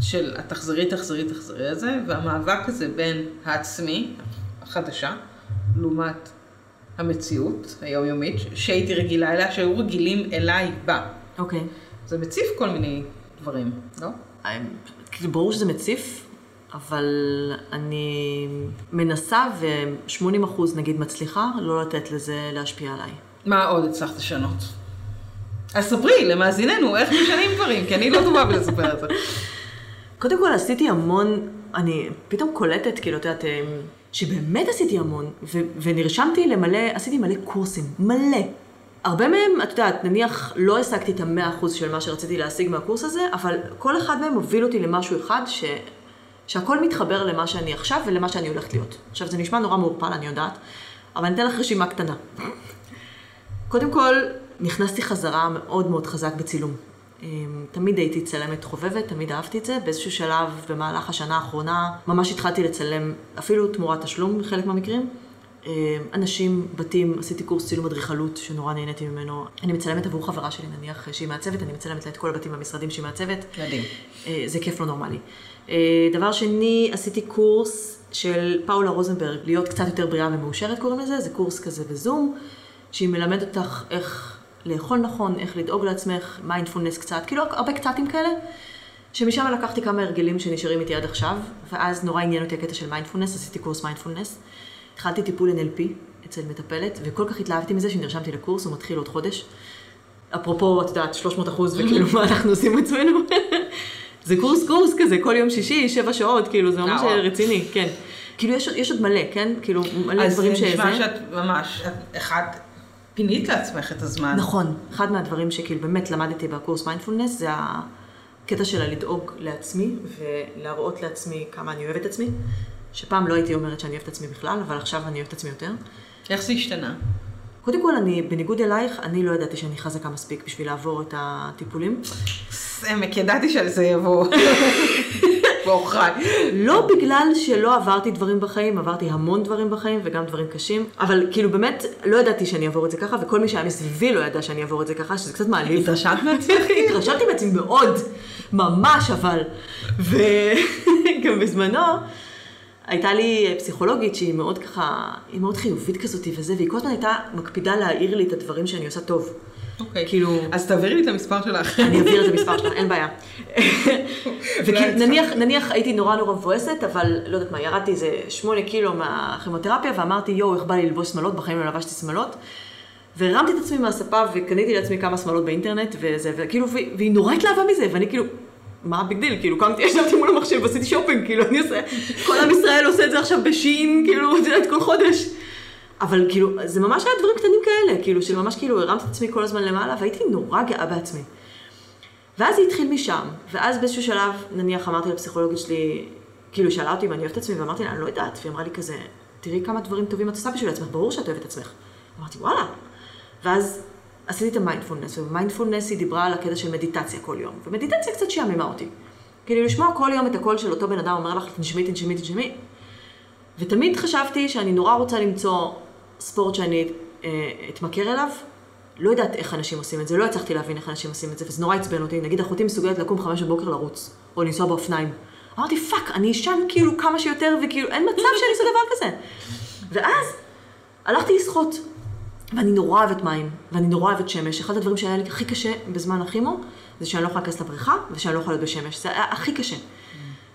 של התחזרי, תחזרי, תחזרי הזה, והמאבק הזה בין העצמי, חדשה, לעומת המציאות היומיומית, שהייתי רגילה אליה, שהיו רגילים אליי בה. אוקיי. זה מציף כל מיני דברים, לא? כאילו, ברור שזה מציף, אבל אני מנסה ו-80 אחוז נגיד מצליחה לא לתת לזה להשפיע עליי. מה עוד הצלחת לשנות? אז ספרי למאזיננו איך משנים דברים, כי אני לא טובה בלספר את זה. קודם כל עשיתי המון, אני פתאום קולטת, כאילו, את יודעת, אה, שבאמת עשיתי המון, ו- ונרשמתי למלא, עשיתי מלא קורסים, מלא. הרבה מהם, את יודעת, נניח לא השגתי את המאה אחוז של מה שרציתי להשיג מהקורס הזה, אבל כל אחד מהם הוביל אותי למשהו אחד ש... שהכל מתחבר למה שאני עכשיו ולמה שאני הולכת להיות. עכשיו, זה נשמע נורא מעורפל, אני יודעת, אבל אני אתן לך רשימה קטנה. קודם כל, נכנסתי חזרה מאוד מאוד חזק בצילום. אמ, תמיד הייתי צלמת חובבת, תמיד אהבתי את זה. באיזשהו שלב, במהלך השנה האחרונה, ממש התחלתי לצלם, אפילו תמורת תשלום בחלק מהמקרים. אמ, אנשים, בתים, עשיתי קורס צילום אדריכלות, שנורא נהניתי ממנו. אני מצלמת עבור חברה שלי, נניח, שהיא מעצבת, אני מצלמת לה את כל הבתים במשרדים שהיא מעצבת. מדהים. אה, זה כיף לא נורמלי. אה, דבר שני, עשיתי קורס של פאולה רוזנברג, להיות קצת יותר בריאה ומאושרת קוראים לזה, זה קורס כזה בזום, שהיא מלמדת אותך איך לאכול נכון, איך לדאוג לעצמך, מיינדפולנס קצת, כאילו הרבה קצתים כאלה, שמשם לקחתי כמה הרגלים שנשארים איתי עד עכשיו, ואז נורא עניין אותי הקטע של מיינדפולנס, עשיתי קורס מיינדפולנס. התחלתי טיפול NLP אצל מטפלת, וכל כך התלהבתי מזה שנרשמתי לקורס, הוא מתחיל עוד חודש. אפרופו, את יודעת, 300 אחוז, וכאילו, מה אנחנו עושים עצמנו? זה קורס קורס כזה, כל יום שישי, שבע שעות, כאילו, זה ממש וואו. רציני, כן. כאילו, יש, יש עוד מלא, כן? כאילו, מלא דברים אז שזה... נשמע שאת ממש, את אחד, פינית לעצמך את הזמן. נכון. אחד מהדברים שכאילו באמת למדתי בקורס מיינדפולנס, זה הקטע של הלדאוג לעצמי, ולהראות לעצמי כמה אני אוהבת עצמי. שפעם לא הייתי אומרת שאני אוהבת עצמי בכלל, אבל עכשיו אני אוהבת עצמי יותר. איך זה השתנה? קודם כל, אני, בניגוד אלייך, אני לא ידעתי שאני חזקה מספיק בשביל לעבור את הטיפולים. סמק, ידעתי שזה יבוא. בעוכריי. לא בגלל שלא עברתי דברים בחיים, עברתי המון דברים בחיים וגם דברים קשים, אבל כאילו באמת לא ידעתי שאני אעבור את זה ככה, וכל מי שהיה מסביבי לא ידע שאני אעבור את זה ככה, שזה קצת מעליב. התרשמת מעצמך? התרשמתי מעצמי מאוד, ממש אבל. וגם בזמנו, הייתה לי פסיכולוגית שהיא מאוד ככה, היא מאוד חיובית כזאת וזה, והיא כל הזמן הייתה מקפידה להעיר לי את הדברים שאני עושה טוב. אוקיי. כאילו- אז תעבירי לי את המספר שלך. אני אעביר את המספר שלה, אין בעיה. נניח הייתי נורא נורא מבואסת, אבל לא יודעת מה, ירדתי איזה שמונה קילו מהכימותרפיה, ואמרתי, יואו, איך בא לי ללבוש שמלות, בחיים לא לבשתי שמלות. והרמתי את עצמי מהספה וקניתי לעצמי כמה שמלות באינטרנט, וזה, וכאילו, והיא נורא התלהבה מזה, ואני כאילו, מה ה big deal? כאילו, קמתי, ישבתי מול המחשב, עשיתי שופינג, כאילו, אני עושה, כל עם ישראל עושה את זה עכשיו ב Shein, כאילו, את יודעת, כל חודש. אבל כאילו, זה ממש היה דברים קטנים כאלה, כאילו, של ממש כאילו, הרמתי את עצמי כל הזמן למעלה, והייתי נורא גאה בעצמי. ואז זה התחיל משם, ואז באיזשהו שלב, נניח אמרתי לפסיכולוגית שלי, כאילו, שאלה אותי אם אני אוהבת את עצמי, ואמרתי לה, אני לא יודעת, והיא אמרה לי כזה, תראי כמה דברים טובים את עושה בשביל עצמך, ברור שאת אוהבת את עצמך. אמרתי, וואלה. ואז עשיתי את המיינדפולנס, ובמיינדפולנס היא דיברה על הקטע של מדיטציה כל יום, ומדיטציה קצת שעממה אותי. כאילו, לשמוע כל יום את הקול של אותו בן אדם אומר לך, תנשמי, תנשמי, תנשמי. ותמיד חשבתי שאני נורא רוצה למצוא ספורט שאני אה, אתמכר אליו. לא יודעת איך אנשים עושים את זה, לא הצלחתי להבין איך אנשים עושים את זה, וזה נורא עצבן אותי. נגיד אחותי מסוגלת לקום חמש בבוקר לרוץ, או לנסוע באופניים. אמרתי, fuck, אני אשן כאילו כמה שיותר, וכאילו, אין מצב שאני אעשה דבר כזה. ואז הלכתי לשחות, ואני נורא אוהבת מים, ואני נורא אוהבת שמש. אחד הדברים שהיה לי הכי קשה בזמן הכימו, זה שאני לא יכולה להיכנס לבריכה, ושאני לא יכולה להיות בשמש. זה היה הכי קשה.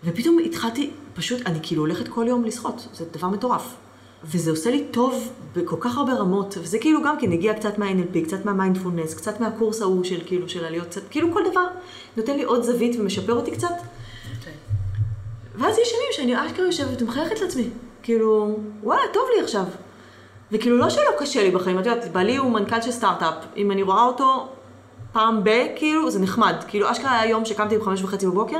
ופתאום התחלתי, פשוט, אני כאילו הולכת כל יום לשחות, זה דבר מטורף. וזה עושה לי טוב בכל כך הרבה רמות, וזה כאילו גם כן הגיע קצת מה-NLP, קצת מה-מיינדפולנס, קצת מהקורס ההוא של כאילו, של עליות, קצת, כאילו כל דבר נותן לי עוד זווית ומשפר אותי קצת. ואז יש ימים שאני אשכרה יושבת ומחייכת לעצמי, כאילו, וואלה, טוב לי עכשיו. וכאילו, לא שלא קשה לי בחיים, את יודעת, בעלי הוא מנכ"ל של סטארט-אפ, אם אני רואה אותו פעם ב, כאילו, זה נחמד. כאילו, אשכרה היה יום שקמתי בחמש וחצי בבוקר,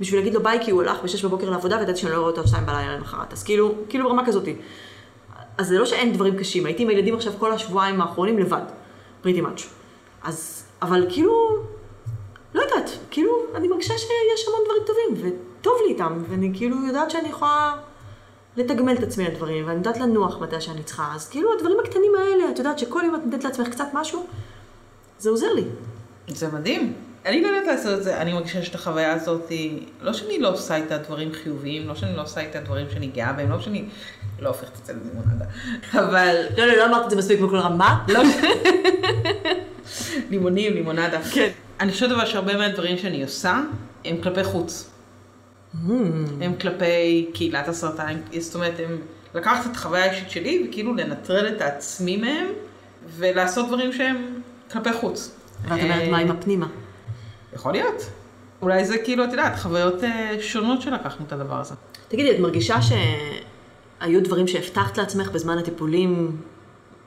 בשביל להגיד לו ביי, כי הוא הלך בשש בבוקר לעבודה, וידעתי שאני לא רואה אותו עד שתיים בלילה למחרת. אז כאילו, כאילו ברמה כזאתי. אז זה לא שאין דברים קשים, הייתי עם הילדים עכשיו כל השבועיים האחרונים לבד, פריטי מאץ'. אז, אבל כאילו, לא יודעת, כאילו, אני מרגישה שיש המון דברים טובים, וטוב לי איתם, ואני כאילו יודעת שאני יכולה לתגמל את עצמי על דברים, ואני יודעת לנוח מתי שאני צריכה, אז כאילו הדברים הקטנים האלה, את יודעת שכל יום את נותנת לעצמך קצת משהו, זה עוזר לי. זה מדהים. אני לא יודעת לעשות את זה, אני מרגישה שאת החוויה הזאת, לא שאני לא עושה איתה דברים חיוביים, לא שאני לא עושה איתה דברים שאני גאה בהם, לא שאני לא הופכת את זה ללימונדה, אבל לא, לא, לא אמרת את זה מספיק בכל רמה. לא. לימונים, לימונדה. כן. אני חושבת אבל שהרבה מהדברים שאני עושה, הם כלפי חוץ. הם כלפי קהילת הסרטן, זאת אומרת, הם לקחת את החוויה האישית שלי וכאילו לנטרל את העצמי מהם ולעשות דברים שהם כלפי חוץ. ואת אומרת, מה עם הפנימה? יכול להיות. אולי זה כאילו, את יודעת, חוויות אה, שונות שלקחנו את הדבר הזה. תגידי, את מרגישה שהיו דברים שהבטחת לעצמך בזמן הטיפולים,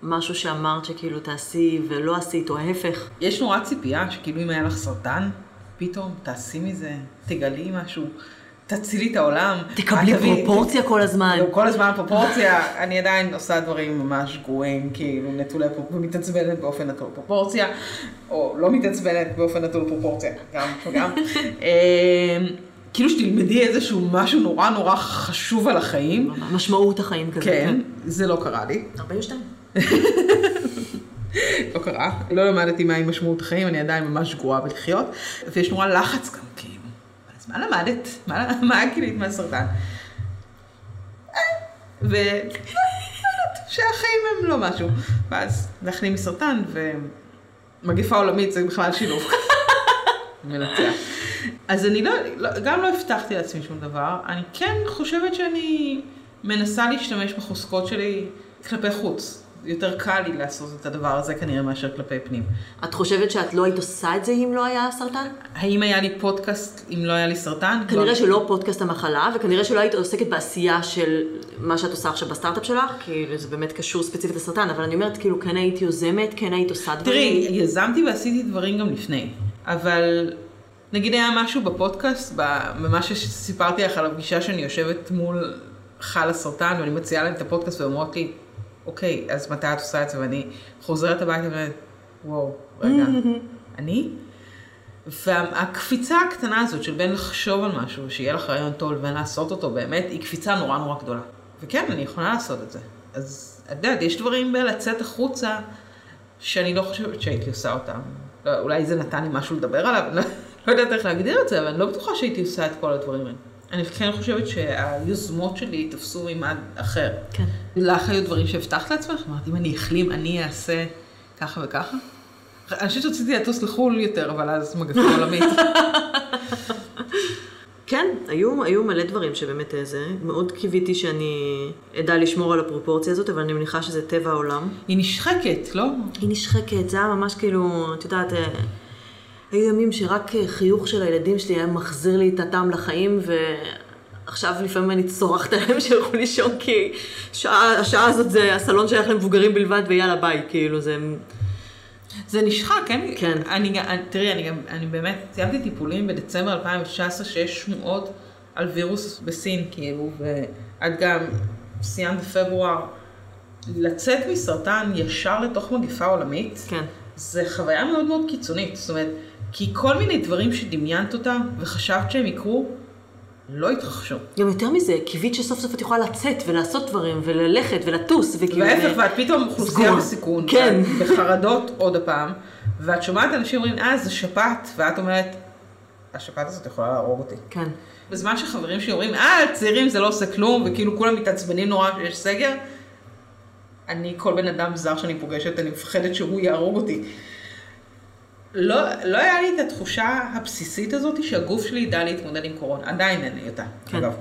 משהו שאמרת שכאילו תעשי ולא עשית, או ההפך? יש נורא ציפייה שכאילו אם היה לך סרטן, פתאום תעשי מזה, תגלי משהו, תצילי את העולם. תקבלי פרופורציה כל הזמן. לא, כל הזמן פרופורציה, אני עדיין עושה דברים ממש גרועים, כאילו נטולי פרופורציה, ומתעצבנת באופן נטול פרופורציה, או לא מתעצבנת באופן נטול פרופורציה, גם וגם. אה, כאילו שתלמדי איזשהו משהו נורא נורא חשוב על החיים, משמעות החיים כזה. כן, זה לא קרה לי, 42. לא קרה, לא למדתי מהי משמעות החיים, אני עדיין ממש גרועה בלחיות, ויש נורא לחץ גם, כאילו. מה למדת? מה, מה גילית מהסרטן? ו... שהחיים הם לא משהו. ואז להחלים מסרטן ומגפה עולמית זה בכלל שילוב. מנצח. אז אני לא, לא, גם לא הבטחתי לעצמי שום דבר, אני כן חושבת שאני מנסה להשתמש בחוזקות שלי כלפי חוץ. יותר קל לי לעשות את הדבר הזה כנראה מאשר כלפי פנים. את חושבת שאת לא היית עושה את זה אם לא היה סרטן? האם היה לי פודקאסט אם לא היה לי סרטן? כנראה לא. שלא פודקאסט המחלה, וכנראה שלא היית עוסקת בעשייה של מה שאת עושה עכשיו בסטארט-אפ שלך, כי זה באמת קשור ספציפית לסרטן, אבל אני אומרת, כאילו, כן היית יוזמת, כן היית עושה דברים. תראי, יזמתי ועשיתי דברים גם לפני, אבל נגיד היה משהו בפודקאסט, במה שסיפרתי לך על הפגישה שאני יושבת מול חל הסרטן, ואני מציעה להם את הפודקאסט ואומרות לי, אוקיי, אז מתי את עושה את זה? ואני חוזרת הביתה ואומרת, וואו, רגע, אני? והקפיצה הקטנה הזאת של בין לחשוב על משהו, שיהיה לך רעיון טוב לבין לעשות אותו באמת, היא קפיצה נורא נורא גדולה. וכן, אני יכולה לעשות את זה. אז את יודעת, יש דברים בלצאת החוצה שאני לא חושבת שהייתי עושה אותם. לא, אולי זה נתן לי משהו לדבר עליו, לא, לא יודעת איך להגדיר את זה, אבל אני לא בטוחה שהייתי עושה את כל הדברים האלה. אני כן חושבת שהיוזמות שלי תפסו מימד אחר. כן. לך היו דברים שהבטחת לעצמך? אמרת, אם אני אחלים, אני אעשה ככה וככה? אני חושבת שרציתי לטוס לחו"ל יותר, אבל אז מגפה עולמית. כן, היו, היו מלא דברים שבאמת איזה, מאוד קיוויתי שאני אדע לשמור על הפרופורציה הזאת, אבל אני מניחה שזה טבע העולם. היא נשחקת, לא? היא נשחקת, זה היה ממש כאילו, את יודעת, אה, היו ימים שרק אה, חיוך של הילדים שלי היה מחזיר לי את הטעם לחיים, ועכשיו לפעמים אני צורחת עליהם שילכו לישון, כי שעה, השעה הזאת זה הסלון שייך למבוגרים בלבד, ויאללה ביי, כאילו זה... זה נשחק, כן? כן. אני, אני, תראי, אני גם, אני באמת סיימתי טיפולים בדצמבר 2019 שיש שמועות על וירוס בסין, כאילו, ואת גם סיימת בפברואר. לצאת מסרטן ישר לתוך מגפה עולמית, כן. זה חוויה מאוד מאוד קיצונית. זאת אומרת, כי כל מיני דברים שדמיינת אותם וחשבת שהם יקרו, לא התרחשו. גם יותר מזה, קיווית שסוף סוף את יכולה לצאת ולעשות דברים, וללכת ולטוס, וכאילו... וההפך, ואת פתאום אוכלוסייה. בסיכון, כן. בחרדות עוד הפעם, ואת שומעת אנשים אומרים, אה, זה שפעת, ואת אומרת, השפעת הזאת יכולה להרוג אותי. כן. בזמן שחברים שלי אומרים, אה, צעירים זה לא עושה כלום, וכאילו כולם מתעצבנים נורא שיש סגר, אני, כל בן אדם זר שאני פוגשת, אני מפחדת שהוא יהרוג אותי. לא, לא היה לי את התחושה הבסיסית הזאת שהגוף שלי ידע להתמודד עם קורונה, עדיין אין לי אותה, כן. אגב.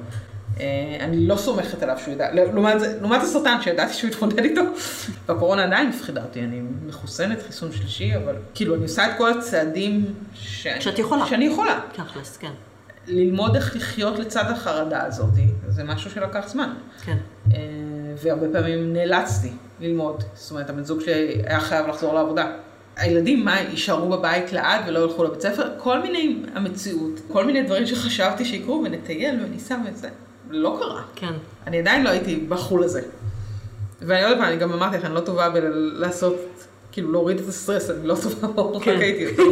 אה, אני לא סומכת עליו שהוא ידע, לעומת, זה- לעומת הסרטן שידעתי שהוא יתמודד איתו, והקורונה עדיין מפחידה אותי, אני מחוסנת, חיסון שלישי, אבל כאילו אני עושה את כל הצעדים ש... שאת יכולה. שאני יכולה. תכלס, כן. ללמוד איך לחיות לצד החרדה הזאת, זה משהו שלקח זמן. כן. אה, והרבה פעמים נאלצתי ללמוד. זאת אומרת, הבן זוג שלי היה חייב לחזור לעבודה. הילדים, מה, יישארו בבית לעד ולא ילכו לבית ספר? כל מיני המציאות, כל מיני דברים שחשבתי שיקרו, ונטייל וניסע וזה. לא קרה. כן. אני עדיין לא הייתי בחול הזה. ואני עוד פעם, אני גם אמרתי לך, אני לא טובה בלעשות, כאילו להוריד את הסטרס, אני לא טובה באורח כן. חיים יותר.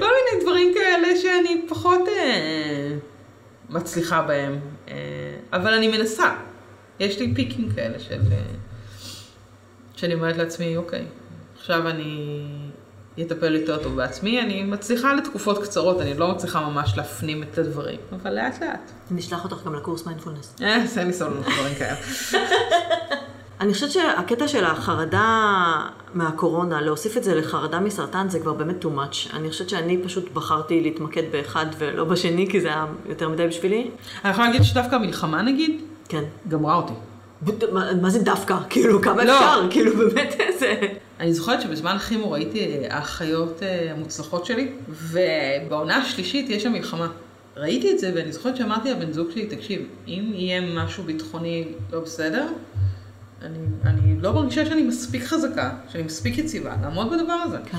כל מיני דברים כאלה שאני פחות אה, מצליחה בהם, אה, אבל אני מנסה. יש לי פיקים כאלה של... אה, שאני אומרת לעצמי, אוקיי, עכשיו אני אטפל יותר טוב בעצמי. אני מצליחה לתקופות קצרות, אני לא מצליחה ממש להפנים את הדברים, אבל לאט לאט. נשלח אותך גם לקורס מיינדפולנס. אה, אין לי סבלנות לדברים כאלה. אני חושבת שהקטע של החרדה מהקורונה, להוסיף את זה לחרדה מסרטן, זה כבר באמת too much. אני חושבת שאני פשוט בחרתי להתמקד באחד ולא בשני, כי זה היה יותר מדי בשבילי. אני יכולה להגיד שדווקא המלחמה נגיד, כן. גמרה אותי. מה, מה זה דווקא? כאילו, כמה לא. אפשר? כאילו, באמת איזה... אני זוכרת שבזמן הכימו ראיתי אה, האחיות אה, המוצלחות שלי, ובעונה השלישית יש שם מלחמה. ראיתי את זה ואני זוכרת שאמרתי לבן זוג שלי, תקשיב, אם יהיה משהו ביטחוני לא בסדר, אני, אני לא מרגישה שאני מספיק חזקה, שאני מספיק יציבה, לעמוד בדבר הזה. כן.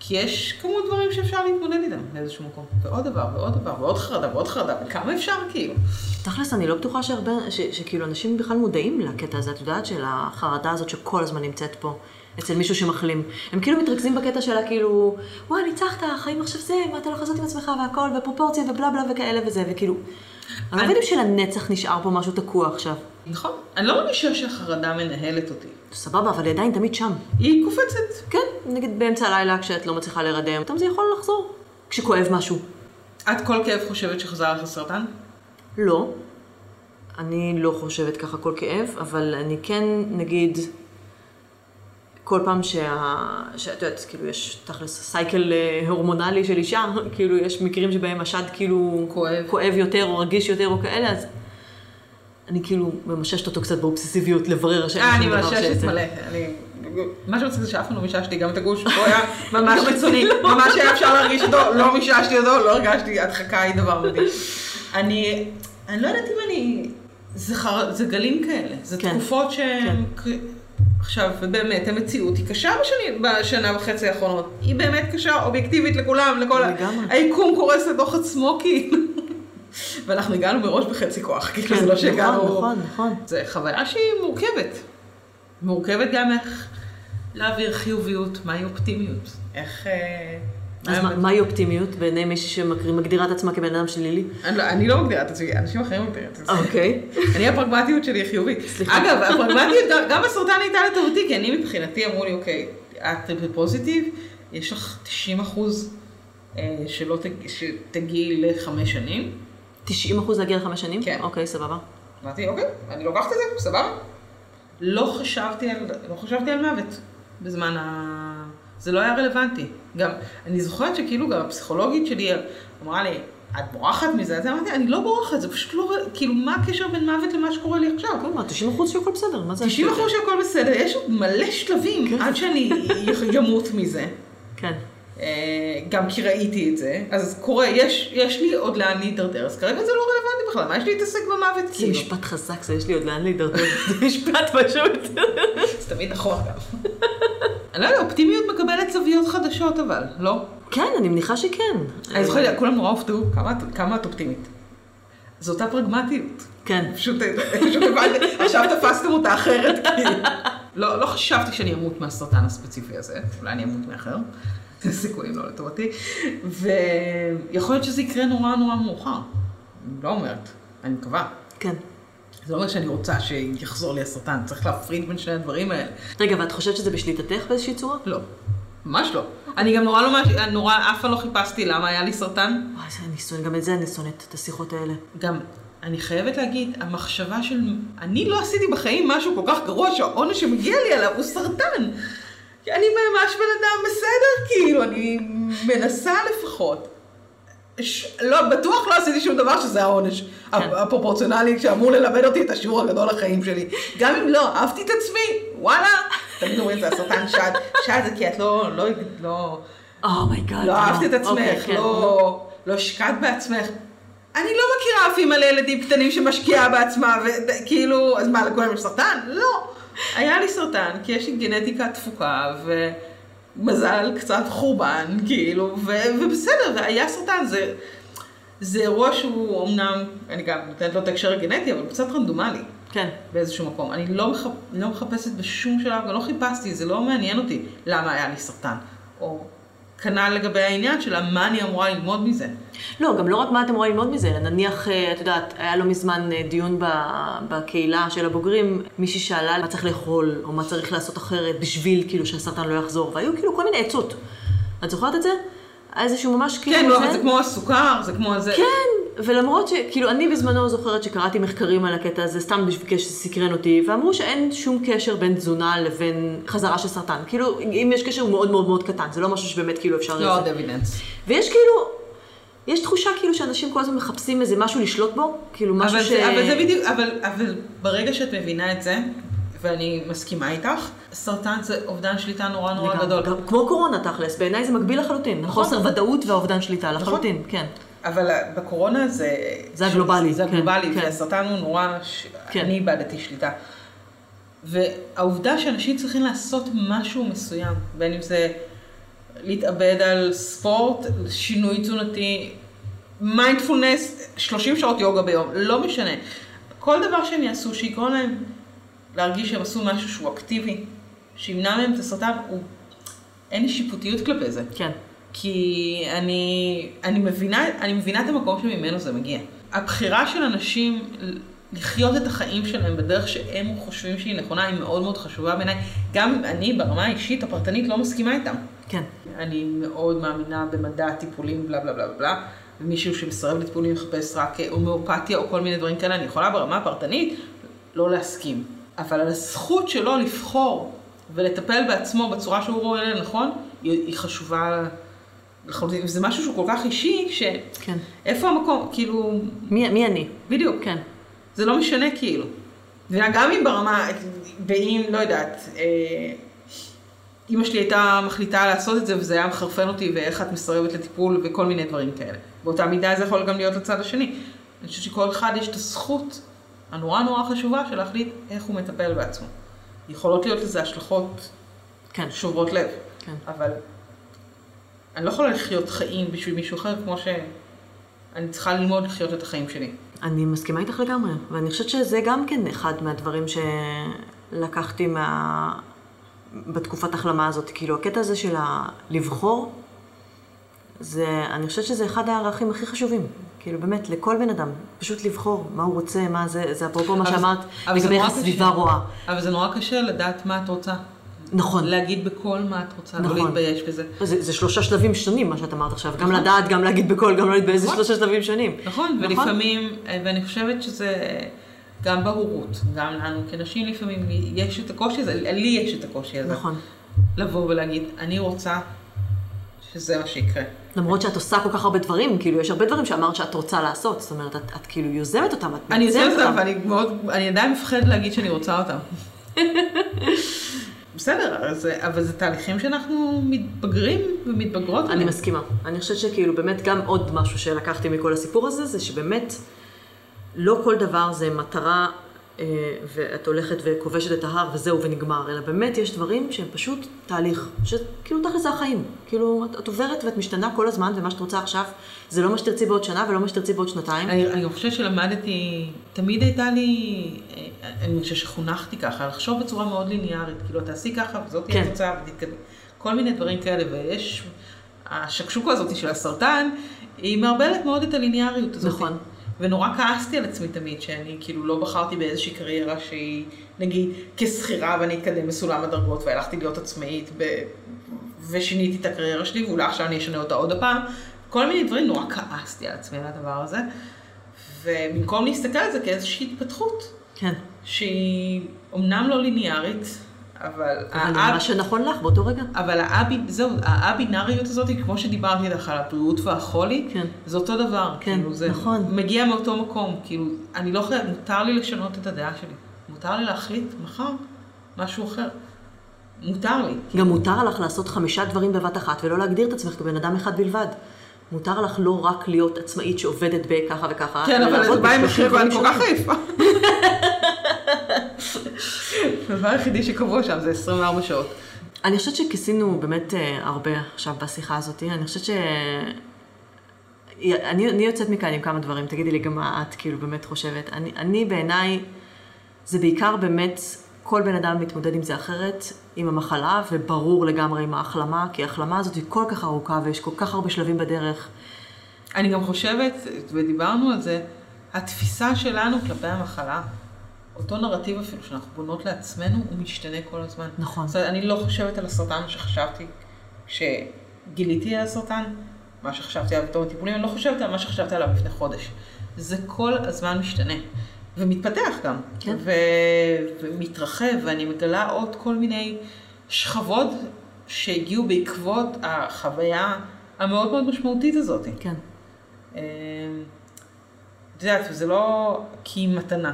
כי יש כמות דברים שאפשר להתמודד איתם באיזשהו מקום. ועוד דבר, ועוד דבר, ועוד חרדה, ועוד חרדה, וכמה אפשר כאילו. תכלס, אני לא בטוחה שהרבה, ש, שכאילו אנשים בכלל מודעים לקטע הזה, את יודעת, של החרדה הזאת שכל הזמן נמצאת פה, אצל מישהו שמחלים. הם כאילו מתרכזים בקטע שלה, כאילו, וואי, ניצחת, החיים עכשיו זה, מה אתה לא חזות עם עצמך והכל, ופרופורציה ובלה בלה וכאלה וזה, וכאילו, אני לא מבינים שלנצח נשאר פה משהו תקוע עכשיו. נכון. אני לא מרגישה שהחרדה מנהלת אותי. סבבה, אבל היא עדיין תמיד שם. היא קופצת. כן, נגיד באמצע הלילה כשאת לא מצליחה להירדם, פתאום זה יכול לחזור. כשכואב משהו. את כל כאב חושבת שחזר לך סרטן? לא. אני לא חושבת ככה כל כאב, אבל אני כן, נגיד, כל פעם שה... שאת יודעת, כאילו יש תכלס סייקל אה, הורמונלי של אישה, כאילו יש מקרים שבהם השד כאילו כואב. כואב יותר או רגיש יותר או כאלה, אז אני כאילו ממששת אותו קצת באובססיביות לברר שאין אה, שום אני דבר שזה. מלא. אני... מה שמצחיק זה שאף פעם לא מיששתי גם את הגוש, הוא היה ממש קיצוני, ממש היה אפשר להרגיש אותו, לא מיששתי אותו, לא הרגשתי, הדחקה היא דבר מדהים. אני, אני לא יודעת אם אני, זה, חר... זה גלים כאלה, זה כן. תקופות שהן, עכשיו, באמת, המציאות היא קשה בשני, בשנה וחצי האחרונות, היא באמת קשה, אובייקטיבית לכולם, לכל, ה- לגמרי. היקום קורס לתוך עצמו כאילו. ואנחנו הגענו מראש בחצי כוח, כאילו כן, זה לא שהגענו... נכון, נכון, נכון. זה חוויה שהיא מורכבת. מורכבת גם איך להעביר חיוביות, מהי אופטימיות. איך... אה, אז מה- מהי אופטימיות בעיני מישהי שמגדירה את עצמה כבן אדם שלילי? אני לא- אני לא מגדירה את עצמי, אנשים אחרים מגדירים את עצמי. אוקיי. אני הפרגמטיות שלי היא חיובית. סליחה. אגב, הפרגמטיות, גם- הסרטן הייתה לטובתי, כי אני מבחינתי אמרו לי, אוקיי, את בפוזיטיב, יש לך 90 אחוז אה, שלא תג- שתגיעי לחמש שנים. 90 אחוז להגיע לחמש שנים? כן. אוקיי, סבבה. אמרתי, אוקיי, אני לוקחת את זה, סבבה. לא חשבתי על, לא חשבתי על מוות בזמן ה... זה לא היה רלוונטי. גם, אני זוכרת שכאילו גם הפסיכולוגית שלי אמרה לי, את בורחת מזה? אז אמרתי, אני לא בורחת, זה פשוט לא, כאילו, מה הקשר בין מוות למה שקורה לי עכשיו? כל מה, 90 אחוז שהכל בסדר, מה זה? 90 השטויות אחוז שהכל בסדר, יש עוד מלא שלבים כן. עד שאני ימות מזה. כן. אה, גם כי ראיתי את זה, אז קורה, יש, יש לי עוד לאן להידרדר, אז כרגע זה לא רלוונטי בכלל, מה יש לי להתעסק במוות? זה כאילו? משפט חזק, זה יש לי עוד לאן להידרדר. זה משפט פשוט. זה תמיד נכון גם. לא יודע, אופטימיות מקבלת זוויות חדשות אבל, לא? כן, אני מניחה שכן. אני זוכרת, כולם נורא הופתעו, כמה את- אופטימית. זו אותה פרגמטיות. כן. פשוט הבנתי, עכשיו תפסתם אותה אחרת, כי... לא לא חשבתי שאני אמות מהסרטן הספציפי הזה, אולי אני אמות מאחר. סיכויים לא לטובתי. ויכול להיות שזה יקרה נורא נורא מאוחר. לא אומרת, אני מקווה. כן. זה לא אומר שאני רוצה שיחזור לי הסרטן, צריך להפריד בין שני הדברים האלה. רגע, ואת חושבת שזה בשליטתך באיזושהי צורה? לא, ממש לא. אני גם נורא לא, נורא, אף פעם לא חיפשתי למה היה לי סרטן. וואי, זה אני שונאת, גם את זה אני שונאת, את השיחות האלה. גם, אני חייבת להגיד, המחשבה של, אני לא עשיתי בחיים משהו כל כך גרוע שהעונש שמגיע לי עליו הוא סרטן. כי אני ממש בן אדם בסדר, כאילו, אני מנסה לפחות. ש... לא, בטוח לא עשיתי שום דבר שזה העונש כן. הפרופורציונלי שאמור ללמד אותי את השיעור הגדול לחיים שלי. גם אם לא, אהבתי את עצמי, וואלה. תמיד אומרים, זה הסרטן שד. שד זה כי את לא, לא, לא, oh my god. לא אהבת את אוקיי, עצמך, כן. לא, לא השקעת בעצמך. אני לא מכירה אף אימא לילדים קטנים שמשקיעה בעצמה, וכאילו, אז מה, לכולם יש סרטן? לא. היה לי סרטן, כי יש לי גנטיקה תפוקה, ומזל קצת חורבן, כאילו, ו- ובסדר, והיה סרטן, זה, זה אירוע שהוא אמנם, אני גם נותנת לו את ההקשר הגנטי, אבל הוא קצת רנדומלי. כן. באיזשהו מקום. אני לא, מחפ... לא מחפשת בשום שלב, גם לא חיפשתי, זה לא מעניין אותי למה היה לי סרטן. או כנ"ל לגבי העניין שלה, מה אני אמורה ללמוד מזה. לא, גם לא רק מה אתם רואים ללמוד מזה, אלא נניח, אה, את יודעת, היה לא מזמן אה, דיון בקהילה של הבוגרים, מישהי שאלה מה צריך לאכול, או מה צריך לעשות אחרת בשביל כאילו שהסרטן לא יחזור, והיו כאילו כל מיני עצות. את זוכרת את זה? איזשהו ממש כאילו... כן, לא, אבל זה כמו הסוכר, זה כמו זה. כן, ולמרות שכאילו אני בזמנו זוכרת שקראתי מחקרים על הקטע הזה, סתם בשביל שסקרן אותי, ואמרו שאין שום קשר בין תזונה לבין חזרה של סרטן. כאילו, אם יש קשר הוא מאוד מאוד מאוד קטן, זה לא משהו שבאמת כאילו אפשר... לא. עוד אבידנס. ויש כאילו, יש תחושה כאילו שאנשים כל הזמן מחפשים איזה משהו לשלוט בו, כאילו משהו אבל, ש... זה, אבל זה בדיוק, אבל, אבל ברגע שאת מבינה את זה, ואני מסכימה איתך, סרטן זה אובדן שליטה נורא נורא לגמרי. גדול. גם, כמו קורונה תכלס, בעיניי זה מקביל לחלוטין. נכון. חוסר ודאות והאובדן שליטה, לחלוטין, כן. אבל בקורונה זה... זה הגלובלי, זה כן, הגלובלי, כן. והסרטן הוא נורא... ש... כן. אני איבדתי שליטה. והעובדה שאנשים צריכים לעשות משהו מסוים, בין אם זה להתאבד על ספורט, שינוי תזונתי, מיינדפולנס, 30 שעות יוגה ביום, לא משנה. כל דבר שהם יעשו שיגרום להם להרגיש שהם עשו משהו שהוא אקטיבי, שימנע מהם את הסרטן, הוא... אין לי שיפוטיות כלפי זה. כן. כי אני, אני, מבינה, אני מבינה את המקום שממנו זה מגיע. הבחירה של אנשים לחיות את החיים שלהם בדרך שהם חושבים שהיא נכונה היא מאוד מאוד חשובה בעיניי. גם אני ברמה האישית הפרטנית לא מסכימה איתם. כן. אני מאוד מאמינה במדע טיפולים בלה בלה בלה בלה, ומישהו שמסרב לטיפולים מחפש רק הומאופתיה או כל מיני דברים כאלה, אני יכולה ברמה הפרטנית לא להסכים. אבל על הזכות שלו לבחור ולטפל בעצמו בצורה שהוא רואה לנכון, היא, היא חשובה לחלוטין. זה משהו שהוא כל כך אישי, ש... כן. המקום? כאילו, מי, מי אני? בדיוק. כן. זה לא משנה כאילו. וגם אם ברמה, ואם, לא יודעת, אה, אימא שלי הייתה מחליטה לעשות את זה וזה היה מחרפן אותי ואיך את מסרבת לטיפול וכל מיני דברים כאלה. באותה מידה זה יכול גם להיות לצד השני. אני חושבת שכל אחד יש את הזכות הנורא נורא חשובה של להחליט איך הוא מטפל בעצמו. יכולות להיות לזה השלכות כן. שוברות לב, כן. אבל אני לא יכולה לחיות חיים בשביל מישהו אחר כמו שאני צריכה ללמוד לחיות את החיים שלי. אני מסכימה איתך לגמרי, ואני חושבת שזה גם כן אחד מהדברים שלקחתי מה... בתקופת החלמה הזאת. כאילו, הקטע הזה של ה... לבחור, זה, אני חושבת שזה אחד הערכים הכי חשובים. כאילו, באמת, לכל בן אדם, פשוט לבחור מה הוא רוצה, מה זה, זה אפרופו מה שאמרת, לגבי איך הסביבה. רואה. אבל זה נורא קשה לדעת מה את רוצה. נכון. להגיד בקול מה את רוצה, לא נכון. להתבייש בזה. זה, זה שלושה שלבים שונים, מה שאת אמרת עכשיו. גם נכון. לדעת, גם להגיד בקול, גם לא באיזה נכון. שלושה שלבים שונים. נכון, ולפעמים, אה, ואני חושבת שזה גם בהורות, גם לנו כנשים לפעמים יש את הקושי הזה, לי יש את הקושי הזה. נכון. לבוא ולהגיד, אני רוצה שזה מה שיקרה. למרות שאת עושה כל כך הרבה דברים, כאילו, יש הרבה דברים שאמרת שאת רוצה לעשות. זאת אומרת, את, את כאילו יוזמת אותם, את אני מייצרת עושה אותם, ואני מאוד, אני עדיין מפחדת להגיד שאני רוצה אותם. בסדר, אז, אבל זה תהליכים שאנחנו מתבגרים ומתבגרות. אני. מסכימה. אני חושבת שכאילו באמת גם עוד משהו שלקחתי מכל הסיפור הזה, זה שבאמת לא כל דבר זה מטרה ואת הולכת וכובשת את ההר וזהו ונגמר, אלא באמת יש דברים שהם פשוט תהליך, שכאילו תכל'ס זה החיים. כאילו את, את עוברת ואת משתנה כל הזמן ומה שאת רוצה עכשיו זה לא מה שתרצי בעוד שנה ולא מה שתרצי בעוד שנתיים. אני, אני חושבת שלמדתי, תמיד הייתה לי, אה, אני חושבת שחונכתי ככה, לחשוב בצורה מאוד ליניארית, כאילו תעשי ככה וזאת תהיה כן. התוצאה ותתקדמי. כל מיני דברים כאלה, ויש, השקשוקה הזאת של הסרטן, היא מערבלת מאוד את הליניאריות הזאת. נכון. ונורא כעסתי על עצמי תמיד, שאני כאילו לא בחרתי באיזושהי קריירה שהיא, נגיד, כשכירה ואני אתקדם בסולם הדרגות, והלכתי להיות עצמאית, ב... ושיניתי את הקריירה שלי, ואולי עכשיו אני אשנה אותה עוד הפעם. כל מיני דברים, נורא כעסתי על עצמי על הדבר הזה. ובמקום להסתכל על זה כאיזושהי התפתחות, כן. שהיא אומנם לא ליניארית, אבל... אבל האב- מה שנכון לך באותו רגע. אבל האבי, זהו, האבינאריות הזאת, כמו שדיברתי איתך על הבריאות והחולי, כן. זה אותו דבר. כן, כאילו, זה נכון. מגיע מאותו מקום. כאילו, אני לא חייבת, מותר לי לשנות את הדעה שלי. מותר לי להחליט מחר משהו אחר. מותר לי. גם מותר לך לעשות חמישה דברים בבת אחת ולא להגדיר את עצמך כבן אדם אחד בלבד. מותר לך לא רק להיות עצמאית שעובדת בככה וככה, כן, אבל זה בא עם ב- 30 מחיר כל כך. עייפה. הדבר היחידי שקבוע שם זה 24 שעות. אני חושבת שכיסינו באמת אה, הרבה עכשיו בשיחה הזאת. אני חושבת ש... אני, אני יוצאת מכאן עם כמה דברים, תגידי לי גם מה את כאילו באמת חושבת. אני, אני בעיניי, זה בעיקר באמת, כל בן אדם מתמודד עם זה אחרת, עם המחלה, וברור לגמרי עם ההחלמה, כי ההחלמה הזאת היא כל כך ארוכה ויש כל כך הרבה שלבים בדרך. אני גם חושבת, ודיברנו על זה, התפיסה שלנו כלפי המחלה, אותו נרטיב אפילו שאנחנו בונות לעצמנו, הוא משתנה כל הזמן. נכון. זאת אומרת, אני לא חושבת על הסרטן שחשבתי גיליתי על הסרטן, מה שחשבתי עליו בתור הטיפולים, אני לא חושבת על מה שחשבתי עליו לפני חודש. זה כל הזמן משתנה. ומתפתח גם. כן. ו... ומתרחב, ואני מגלה עוד כל מיני שכבות שהגיעו בעקבות החוויה המאוד מאוד משמעותית הזאת. כן. אה, את יודעת, וזה לא כי היא מתנה,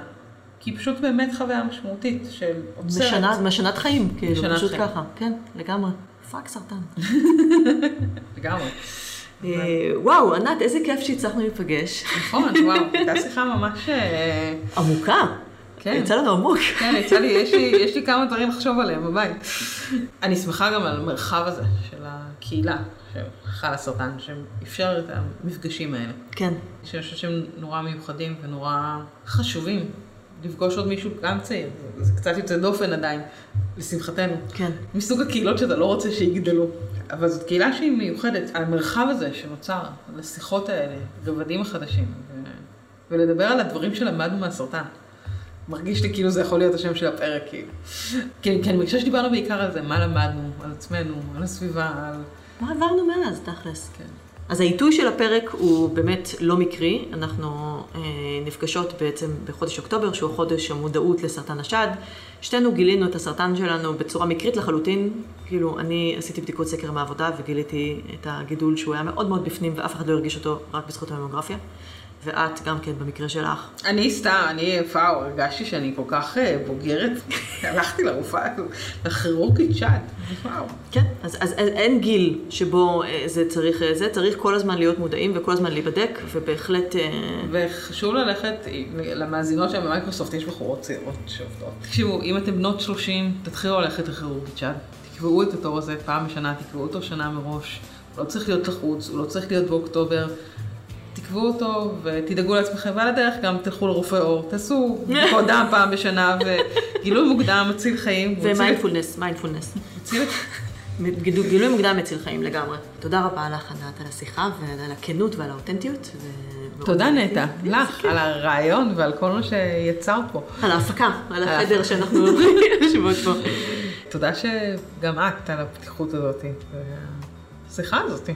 כי היא פשוט באמת חוויה משמעותית של עוצרת. משנת, משנת חיים, כאילו, משנת פשוט חיים. ככה. כן, לגמרי. fuck סרטן. לגמרי. אה, וואו, ענת, איזה כיף שהצלחנו להיפגש. נכון, וואו, הייתה שיחה ממש... אה, עמוקה. כן. יצא לנו עמוק. כן, יצא לי, יש לי, יש לי כמה דברים לחשוב עליהם בבית. אני שמחה גם על המרחב הזה של הקהילה, של חל הסרטן, שאפשר את המפגשים האלה. כן. שאני חושבת שהם נורא מיוחדים ונורא חשובים. לפגוש עוד מישהו גם צעיר, זה קצת יוצא דופן עדיין, לשמחתנו. כן. מסוג הקהילות שאתה לא רוצה שיגדלו. אבל זאת קהילה שהיא מיוחדת. המרחב הזה שנוצר, לשיחות האלה, רבדים החדשים, ו... ולדבר על הדברים שלמדנו מהסרטן. מרגיש לי כאילו זה יכול להיות השם של הפרק, כאילו. כי, כי אני מרגישה שדיברנו בעיקר על זה, מה למדנו, על עצמנו, על הסביבה, על... מה עברנו מאז, תכלס? כן. אז העיתוי של הפרק הוא באמת לא מקרי. אנחנו אה, נפגשות בעצם בחודש אוקטובר, שהוא חודש המודעות לסרטן השד. שתינו גילינו את הסרטן שלנו בצורה מקרית לחלוטין. כאילו, אני עשיתי בדיקות סקר מהעבודה וגיליתי את הגידול שהוא היה מאוד מאוד בפנים ואף אחד לא הרגיש אותו רק בזכות הממוגרפיה. ואת גם כן, במקרה שלך. אני סתם, אני וואו, הרגשתי שאני כל כך אה, בוגרת. הלכתי לרופאה, לכירורגית שד. וואו. כן, אז, אז אין גיל שבו אה, זה צריך, אה, זה צריך כל הזמן להיות מודעים וכל הזמן להיבדק, ובהחלט... וחשוב ללכת, למאזינות שם במייקרוסופט יש בחורות צעירות שעובדות. תקשיבו, אם אתם בנות 30, תתחילו ללכת לכירורגית שד. תקבעו את התור הזה פעם בשנה, תקבעו אותו שנה מראש. הוא לא צריך להיות לחוץ, הוא לא צריך להיות באוקטובר. תקבעו אותו ותדאגו לעצמכם, ועל הדרך גם תלכו לרופא עור, תעשו בדיקות דם פעם בשנה, וגילוי מוקדם מציל חיים. ומיינדפולנס, מיינדפולנס. גילוי מוקדם מציל חיים לגמרי. תודה רבה לך, ענת, על השיחה ועל הכנות ועל האותנטיות. תודה נטע, לך, על הרעיון ועל כל מה שיצרת פה. על ההפקה, על החדר. שאנחנו יושבות פה. תודה שגם את על הפתיחות הזאת, והשיחה הזאת.